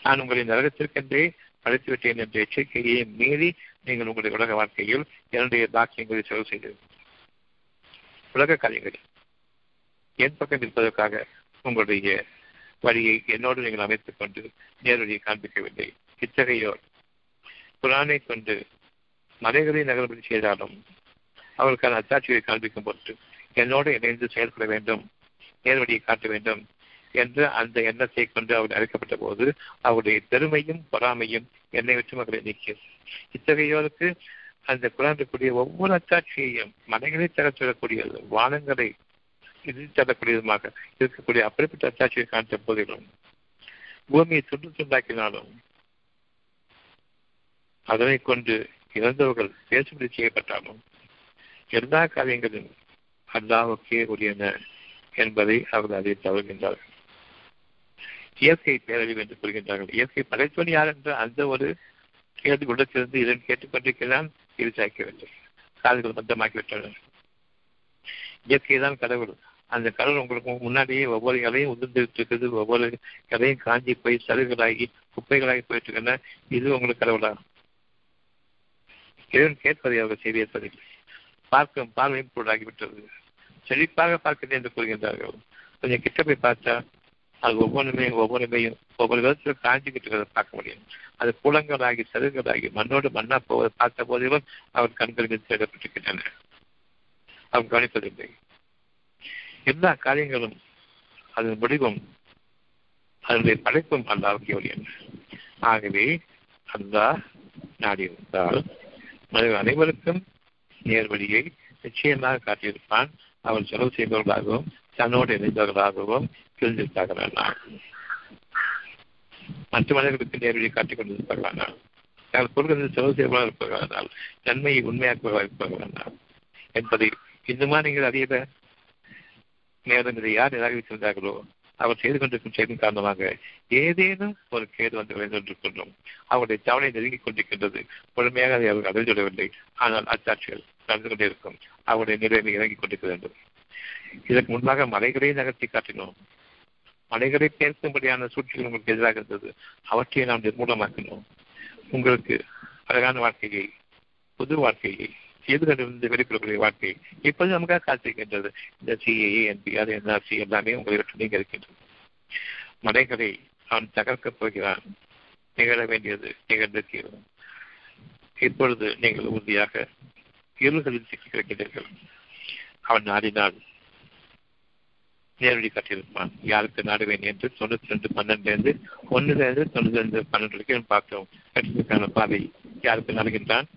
நான் உங்களை நரகத்திற்கென்றே அழைத்து விட்டேன் என்ற எச்சரிக்கையை மீறி நீங்கள் உங்களுடைய உலக வாழ்க்கையில் என்னுடைய தாக்கியங்களை செலவு செய்தீர்கள் உலக காரியங்களில் என் பக்கம் இருப்பதற்காக உங்களுடைய வழியை என்னோடு நீங்கள் அமைத்துக் கொண்டு நேரடியை காண்பிக்கவில்லை. இத்தகையோர் குரானை கொண்டு மலைகளை நகர்படி செய்தாலும் அவர்களுக்கான அத்தாட்சியை காண்பிக்கும் பொருட்டு என்னோடு இணைந்து செயல்பட வேண்டும் நேர்வழியை காட்ட வேண்டும். என்ற அந்த எண்ணத்தை கொண்டு அவர் அழைக்கப்பட்ட போது அவருடைய பெருமையும் பொறாமையும் என்னை விட்டு மக்களை நீக்கியது. இத்தகையோருக்கு அந்த குரான் ஒவ்வொரு அத்தாட்சியையும் மலைகளை தர சொல்லக்கூடியது வானங்களை இது தரக்கூடியதுமாக இருக்கக்கூடிய அப்படிப்பட்ட அத்தாட்சியை காண்ற போதிலும் பூமியை துண்டு துண்டாக்கினாலும் அதனை கொண்டு இறந்தவர்கள் பேசுபடி செய்யப்பட்டாலும் எல்லா காரியங்களும் அல்லாவுக்கே உரியன என்பதை அவர்கள் அதை தவறுகின்றார்கள். இயற்கை பேரழிவு என்று கூறுகின்றார்கள். இயற்கை படைத்தவன் யார் என்ற அந்த ஒரு கேள்வி உள்ளத்திலிருந்து இதன் கேட்டுக்கொண்டிருக்கிறான் இது காதுகள் பத்தமாக்கிவிட்டனர் இயற்கை தான் கடவுள். அந்த கடவுள் உங்களுக்கு முன்னாடியே ஒவ்வொரு இலையும் உதிர்ந்துட்டு ஒவ்வொரு இலையும் காஞ்சி போய் சலுகளாகி குப்பைகளாகி போயிட்டு இருக்கின்றன இது உங்களுக்கு கடவுளா? இறைவன் கேட்பதை அவர்கள் செய்திருப்பதில்லை பார்க்கும் பார்வையும் பொருளாகிவிட்டது. செழிப்பாக பார்க்கிறேன் என்று கூறுகின்றார்கள். கொஞ்சம் கிட்ட போய் பார்த்தா அது ஒவ்வொன்றுமே ஒவ்வொன்றுமையும் ஒவ்வொரு விதத்திலும் காஞ்சிக்கிட்டு இருக்கிறத பார்க்க முடியும். அது குளங்களாகி சருகளாகி மண்ணோடு மண்ணா போவதை பார்த்த போதிலும் அவர் கண்களில் தேடப்பட்டிருக்கின்றன. அவர் கவனிப்பதில்லை. எல்லா காரியங்களும் அதன் முடிவும் அதனுடைய படைப்பும் அல்லாவுக்கு ஒளியன் ஆகவே அல்லாஹ் நாடி இருந்தால் அனைவருக்கும் நேர்வழியை நிச்சயமாக காட்டியிருப்பான். அவள் செலவு செய்பவர்களாகவும் தன்னோடு இணைந்தவர்களாகவும் இருந்திருப்பாக மற்ற மனிதர்களுக்கு நேர்வழியை காட்டிக் கொண்டிருப்பாக வேண்டாம் யார் பொருள்களில் செலவு செய்வதாக நன்மையை உண்மையாக்குவதாக இருப்பாக என்பதை இன்னுமா நீங்கள் அறியல மேலும் இதை யார் நிராகரித்திருந்தார்களோ அவர் செய்து கொண்டிருக்கும் செயலின் காரணமாக ஏதேனும் ஒரு கேடு வந்து விளைந்து அவருடைய தவணை நெருங்கிக் கொண்டிருக்கின்றது. முழுமையாக அதை அவர்கள் அடைந்துவிடவில்லை ஆனால் அச்சாட்சிகள் நடந்து கொண்டே இருக்கும். அவருடைய நிலைமை இறங்கிக் கொண்டிருக்க வேண்டும். இதற்கு முன்பாக மலைகளை நகர்த்தி காட்டினோம். மலைகளை பேசும்படியான சூழ்ச்சிகள் உங்களுக்கு எதிராக இருந்தது. அவற்றை நாம் நிர்மூலமாக்கணும் உங்களுக்கு அழகான வாழ்க்கையை புது வாழ்க்கையை செய்துகளிலிருந்து வெளிப்படக்கூடிய வாழ்க்கை இப்போது நமக்காக காத்திருக்கின்றது. இந்த சிஏஏ என்பிஆர் என்ஆர்சி எல்லாமே உங்களுக்கு நீங்க இருக்கின்றது. மலைகளை அவன் தகர்க்கப் போகிறான். நிகழ வேண்டியது நிகழ்ந்திருக்கிறது. இப்பொழுது நீங்கள் உறுதியாக இருள்களில் சிக்கி கிடக்கின்றீர்கள். அவன் நாடினால் நேரடி கட்டியிருப்பான் யாருக்கு நாடுவேன் என்று தொண்ணூத்தி ரெண்டு பன்னெண்டுலேருந்து ஒன்னுல இருந்து தொண்ணூத்தி ரெண்டு பன்னெண்டு வரைக்கும் பார்க்கிறோம். கட்சிக்கான பாதை யாருக்கு நாடுகின்றான்?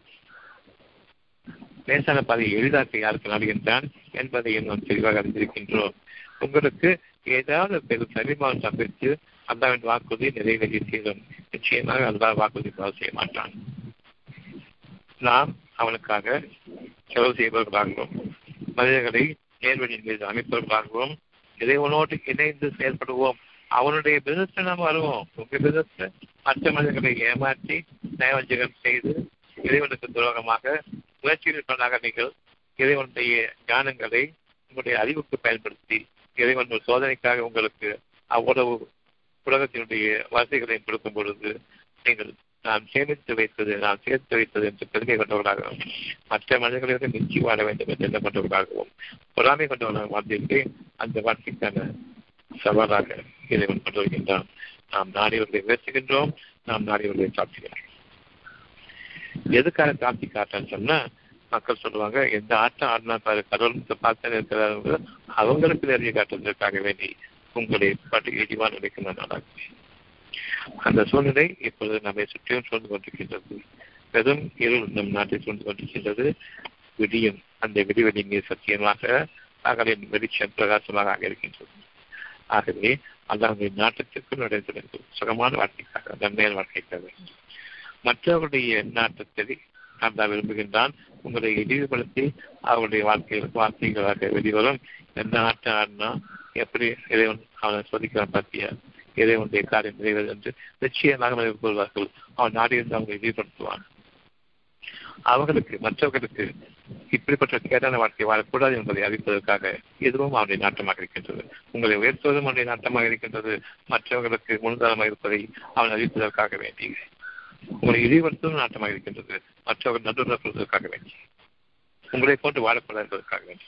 லேசான பாதையை எளிதாக்க யாருக்கு நாடுகின்றான் என்பதை நாம் தெளிவாக அறிந்திருக்கின்றோம். உங்களுக்கு ஏதாவது பெரும் சமீபம் சந்தித்து அல்லாவின் வாக்குறுதி நிறைவேறி செய்தோம் நிச்சயமாக அல்லா வாக்குறுதி பதிவு செய்ய மாட்டான். நாம் அவனுக்காக செலவு செய்பவர்களாகவும் மனிதர்களை நேர்வழியின் மீது அமைப்பவர்களாகவும் இறைவனோடு இணைந்து செயல்படுவோம். அவனுடைய பிசினஸ்ல நாம் வருவோம் உங்க பிசினஸ்ல மற்ற மனிதர்களை ஏமாற்றி நயவஞ்சகம் செய்து இறைவனுக்கு துரோகமாக முயற்சிகள் நீங்கள் இறைவனுடைய ஞானங்களை உங்களுடைய அறிவுக்கு பயன்படுத்தி இறைவன் ஒரு சோதனைக்காக உங்களுக்கு அவ்வளவு உலகத்தினுடைய வசதிகளையும் கொடுக்கும் பொழுது நீங்கள் நாம் சேமித்து வைத்தது நாம் சேர்த்து வைத்தது என்று பெருமை கொண்டவர்களாகவும் மற்ற மனிதர்களிடம் மிஞ்சி வாழ வேண்டும் என்று எண்ணம் கொண்டவர்களாகவும் பொறாமை கொண்டவர்களாக வாழ்ந்திருக்கே அந்த வாழ்க்கைக்கான சவாலாக இறைவன் கொண்டு வருகின்றான். நாம் நாடியவர்களை உயர்த்துகின்றோம் நாம் நாடியவர்களை சாப்பிடுகிறோம் எதுக்காக காட்சி காட்டான்னு சொன்னா மக்கள் சொல்லுவாங்க எந்த ஆட்டம் ஆடினா பாரு கடவுள் பார்த்து இருக்கிறார்கள் அவங்களுக்கு நிறைய காட்டுவதற்காக வேண்டி உங்களை பாட்டு இடிவான நினைக்கிற நான் அந்த சூழ்நிலை இப்பொழுது நம்மை சுற்றியும் சூழ்ந்து கொண்டிருக்கின்றது. பெரும் இருள் நம் நாட்டை சூழ்ந்து கொண்டிருக்கின்றது. விடியும். அந்த விடிவெளி நீர் சத்தியமாக பகலின் வெளிச்சம் பிரகாசமாக ஆக இருக்கின்றது. ஆகவே அல்லாவுடைய நாட்டத்திற்கு வேண்டும் சுகமான வாழ்க்கைக்காக நன்மையான வாழ்க்கைக்காக மற்றவருடைய நாட்டத்தை அல்லா விரும்புகின்றான் உங்களை இழிவுபடுத்தி அவருடைய வாழ்க்கையில் வார்த்தைகளாக வெளிவரும். எந்த ஆட்டம் ஆடினா எப்படி இறைவன் அவனை சோதிக்கிறான் பார்த்தியா இறைவனுடைய காரியம் நிறைவேறு என்று நிச்சயமாக நினைவு கொள்வார்கள். அவன் நாடியிருந்து அவங்களை இழிவுபடுத்துவான் அவர்களுக்கு மற்றவர்களுக்கு இப்படிப்பட்ட கேடான வாழ்க்கை வாழக்கூடாது என்பதை அறிவிப்பதற்காக எதுவும் அவருடைய நாட்டமாக இருக்கின்றது. உங்களை உயர்த்துவதும் அவருடைய நாட்டமாக இருக்கின்றது. மற்றவர்களுக்கு முன்தாரமாக இருப்பதை அவன் அறிவிப்பதற்காக வேண்டி. உங்களை இழிவுபடுத்துவதும் நாட்டமாக இருக்கின்றது. மற்றவர்கள் நடுவதற்காக வேண்டி. உங்களை போட்டு வாழக்கூடாது என்பதற்காக வேண்டி.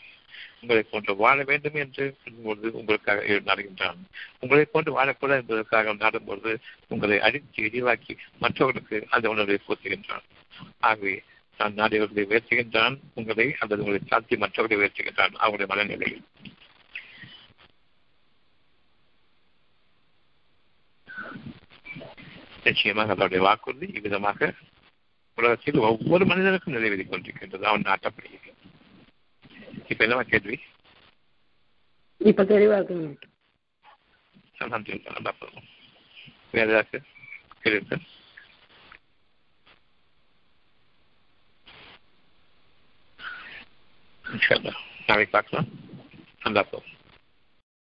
உங்களை போன்று வாழ வேண்டும் என்று பொழுது உங்களுக்காக நாடுகின்றான் உங்களை போன்று வாழக்கூடாது என்பதற்காக நாடும்பொழுது உங்களை அடித்து இழிவாக்கி மற்றவர்களுக்கு அந்த உணர்வை போற்றுகின்றான். ஆகவே நான் நாடியவர்களை உயர்த்துகின்றான் உங்களை அல்லது உங்களை சாத்தி மற்றவர்களை உயர்த்துகின்றான் அவருடைய மனநிலையில். நிச்சயமாக அதனுடைய வாக்குறுதி இவ்விதமாக உலகத்தில் ஒவ்வொரு மனிதனுக்கும் நிறைவேறிக் கொண்டிருக்கின்றது. அவன் நாட்டப்படுகிறது Κυπελόακελβη. Υπακερύβακελβη. Alhamdulillah, no problem. Yeah, that's it. Good evening. Inshallah. Now we back, no? No problem.